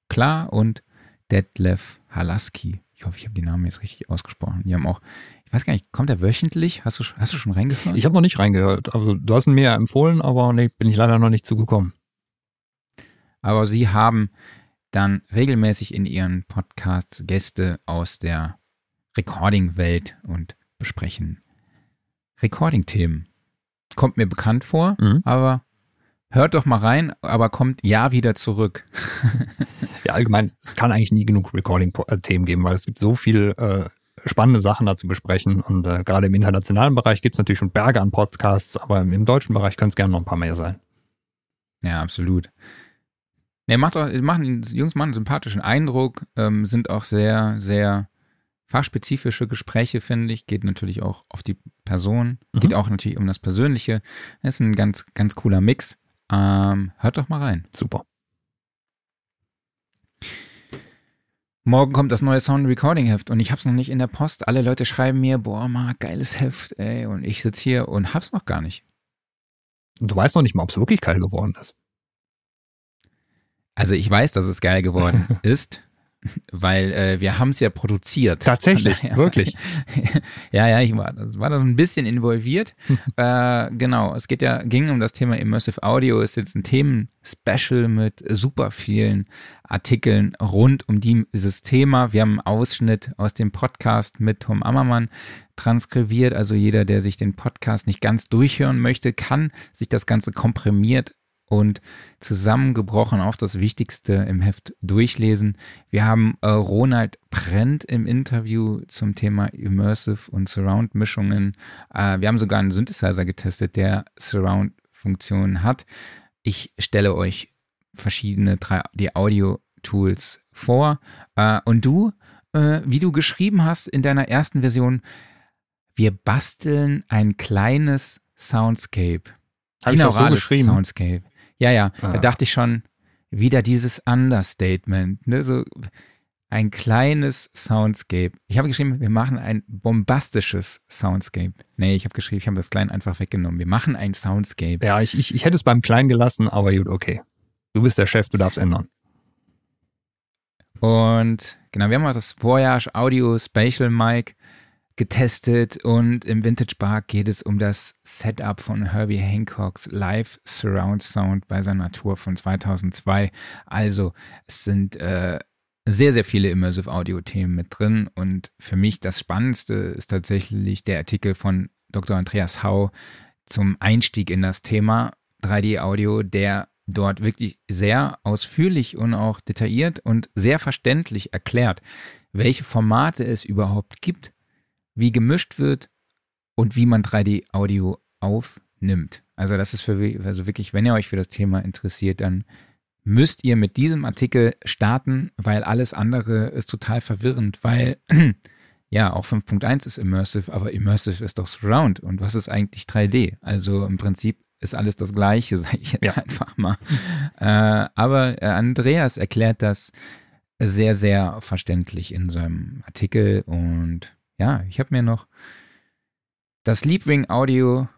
Klar und Detlef Halaski. Ich hoffe, ich habe die Namen jetzt richtig ausgesprochen. Die haben auch, ich weiß gar nicht, kommt er wöchentlich? Hast du, hast du schon reingehört? Ich habe noch nicht reingehört. Also du hast ihn mir ja empfohlen, aber nee, bin ich leider noch nicht zugekommen. Aber sie haben dann regelmäßig in ihren Podcasts Gäste aus der Recording-Welt und besprechen Recording-Themen. Kommt mir bekannt vor, Mhm. aber hört doch mal rein, aber kommt ja wieder zurück. [laughs] Ja, allgemein, es kann eigentlich nie genug Recording-Themen geben, weil es gibt so viel äh, spannende Sachen da zu besprechen. Und äh, gerade im internationalen Bereich gibt es natürlich schon Berge an Podcasts, aber im, im deutschen Bereich können es gerne noch ein paar mehr sein. Ja, absolut. Er macht auch, machen, die Jungs machen einen sympathischen Eindruck, ähm, sind auch sehr, sehr fachspezifische Gespräche, finde ich. Geht natürlich auch auf die Person, Mhm. geht auch natürlich um das Persönliche. ist ein ganz, ganz cooler Mix. Ähm, hört doch mal rein. Super. Morgen kommt das neue Sound Recording Heft und ich hab's noch nicht in der Post. Alle Leute schreiben mir, boah, Marc, geiles Heft, ey. Und ich sitze hier und hab's noch gar nicht. Und du weißt noch nicht mal, ob es wirklich geil geworden ist. Also ich weiß, dass es geil geworden [laughs] ist, weil äh, wir haben es ja produziert. Tatsächlich, [laughs] daher- wirklich. [laughs] ja, ja, ich war, war da so ein bisschen involviert. [laughs] äh, genau, es geht ja, ging um das Thema Immersive Audio, ist jetzt ein Themen-Special mit super vielen Artikeln rund um dieses Thema. Wir haben einen Ausschnitt aus dem Podcast mit Tom Ammermann transkribiert. Also jeder, der sich den Podcast nicht ganz durchhören möchte, kann sich das Ganze komprimiert und zusammengebrochen auf das Wichtigste im Heft durchlesen. Wir haben äh, Ronald Brent im Interview zum Thema Immersive und Surround-Mischungen. Äh, wir haben sogar einen Synthesizer getestet, der Surround-Funktionen hat. Ich stelle euch verschiedene 3D-Audio-Tools vor. Äh, und du, äh, wie du geschrieben hast in deiner ersten Version, wir basteln ein kleines Soundscape. Hab ich das so geschrieben? Soundscape. Ja, ja, Ah. da dachte ich schon, wieder dieses Understatement, ne, so ein kleines Soundscape. Ich habe geschrieben, wir machen ein bombastisches Soundscape. Nee, ich habe geschrieben, ich habe das klein einfach weggenommen. Wir machen ein Soundscape. Ja, ich, ich, ich hätte es beim Kleinen gelassen, aber gut, okay. Du bist der Chef, du darfst ändern. Und genau, wir haben auch das Voyage Audio Spatial Mic getestet und im Vintage Park geht es um das Setup von Herbie Hancocks Live Surround Sound bei seiner Tour von 2002. Also es sind äh, sehr, sehr viele Immersive Audio Themen mit drin und für mich das Spannendste ist tatsächlich der Artikel von Dr. Andreas Hau zum Einstieg in das Thema 3D Audio, der dort wirklich sehr ausführlich und auch detailliert und sehr verständlich erklärt, welche Formate es überhaupt gibt, wie gemischt wird und wie man 3D-Audio aufnimmt. Also das ist für also wirklich, wenn ihr euch für das Thema interessiert, dann müsst ihr mit diesem Artikel starten, weil alles andere ist total verwirrend, weil [clears throat] ja, auch 5.1 ist Immersive, aber Immersive ist doch Surround und was ist eigentlich 3D? Also im Prinzip ist alles das Gleiche, [laughs] sage ich jetzt Ja. einfach mal. Äh, aber äh, Andreas erklärt das sehr, sehr verständlich in seinem Artikel und ja, ich habe mir noch das Sleepwing Audio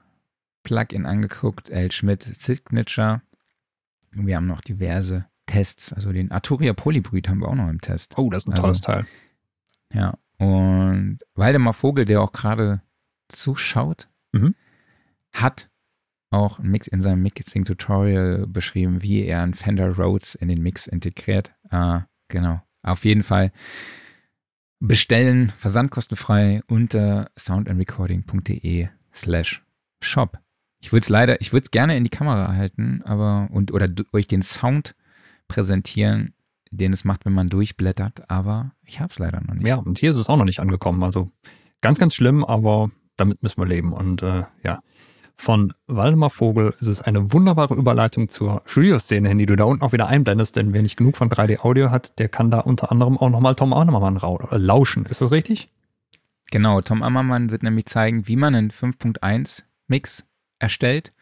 Plugin angeguckt, L. Schmidt Signature. Wir haben noch diverse Tests, also den Arturia Polybrid haben wir auch noch im Test. Oh, das ist ein Also- tolles Teil. Ja, und Waldemar Vogel, der auch gerade zuschaut, Mhm. hat auch einen Mix in seinem Mixing-Tutorial beschrieben, wie er einen Fender Rhodes in den Mix integriert. Äh, genau. Auf jeden Fall bestellen, versandkostenfrei unter soundandrecording.de slash shop. Ich würde es leider, ich würde es gerne in die Kamera halten, aber und oder euch den Sound präsentieren, den es macht, wenn man durchblättert, aber ich habe es leider noch nicht. Ja, und hier ist es auch noch nicht angekommen. Also ganz, ganz schlimm, aber damit müssen wir leben. Und äh, ja, von Waldemar Vogel ist es eine wunderbare Überleitung zur Studioszene hin, die du da unten auch wieder einblendest, denn wer nicht genug von 3D Audio hat, der kann da unter anderem auch nochmal Tom rau- äh, lauschen. Ist das richtig? Genau, Tom Ammermann wird nämlich zeigen, wie man einen 5.1 Mix erstellt,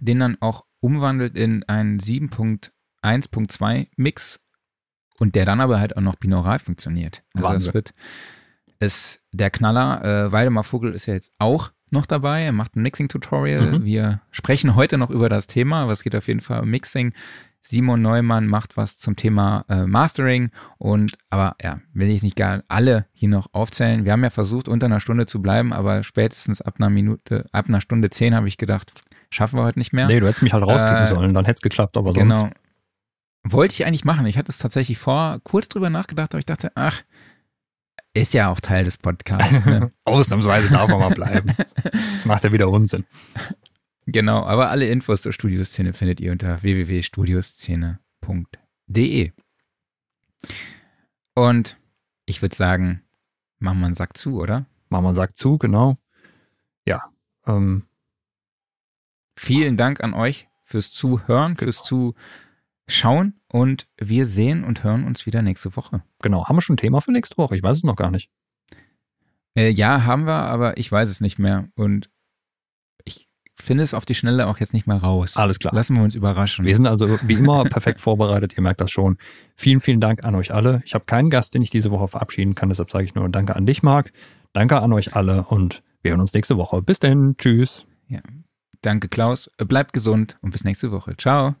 den dann auch umwandelt in einen 7.1.2 Mix und der dann aber halt auch noch binaural funktioniert. Also Wahnsinn. es wird es der Knaller, äh, Waldemar Vogel ist ja jetzt auch noch dabei, er macht ein Mixing-Tutorial. Mhm. Wir sprechen heute noch über das Thema, aber es geht auf jeden Fall um Mixing. Simon Neumann macht was zum Thema äh, Mastering und aber ja, will ich nicht gar alle hier noch aufzählen. Wir haben ja versucht, unter einer Stunde zu bleiben, aber spätestens ab einer Minute, ab einer Stunde zehn habe ich gedacht, schaffen wir heute nicht mehr. Nee, du hättest mich halt rauskicken Äh, sollen, dann hätte es geklappt, aber sonst. Genau. Wollte ich eigentlich machen. Ich hatte es tatsächlich vor, kurz drüber nachgedacht, aber ich dachte, ach, ist ja auch Teil des Podcasts. Ne? [laughs] Ausnahmsweise darf man mal bleiben. [laughs] Das macht ja wieder Unsinn. genau, aber alle Infos zur Studioszene findet ihr unter www.studioszene.de. Und ich würde sagen, machen wir einen Sack zu, oder? Mama sagt zu, genau. Ja. Ähm, Vielen Dank an euch fürs Zuhören, fürs Zuschauen und wir sehen und hören uns wieder nächste Woche. genau. Haben wir schon ein Thema für nächste Woche? Ich weiß es noch gar nicht. Äh, ja, haben wir, aber ich weiß es nicht mehr und ich finde es auf die Schnelle auch jetzt nicht mehr raus. Alles klar. Lassen wir uns überraschen. Wir sind also wie immer [laughs] perfekt vorbereitet, ihr merkt das schon. Vielen, vielen Dank an euch alle. Ich habe keinen Gast, den ich diese Woche verabschieden kann, deshalb sage ich nur Danke an dich, Marc. Danke an euch alle und wir hören uns nächste Woche. Bis denn. Tschüss. Danke, Klaus. Bleibt gesund und bis nächste Woche. Ciao.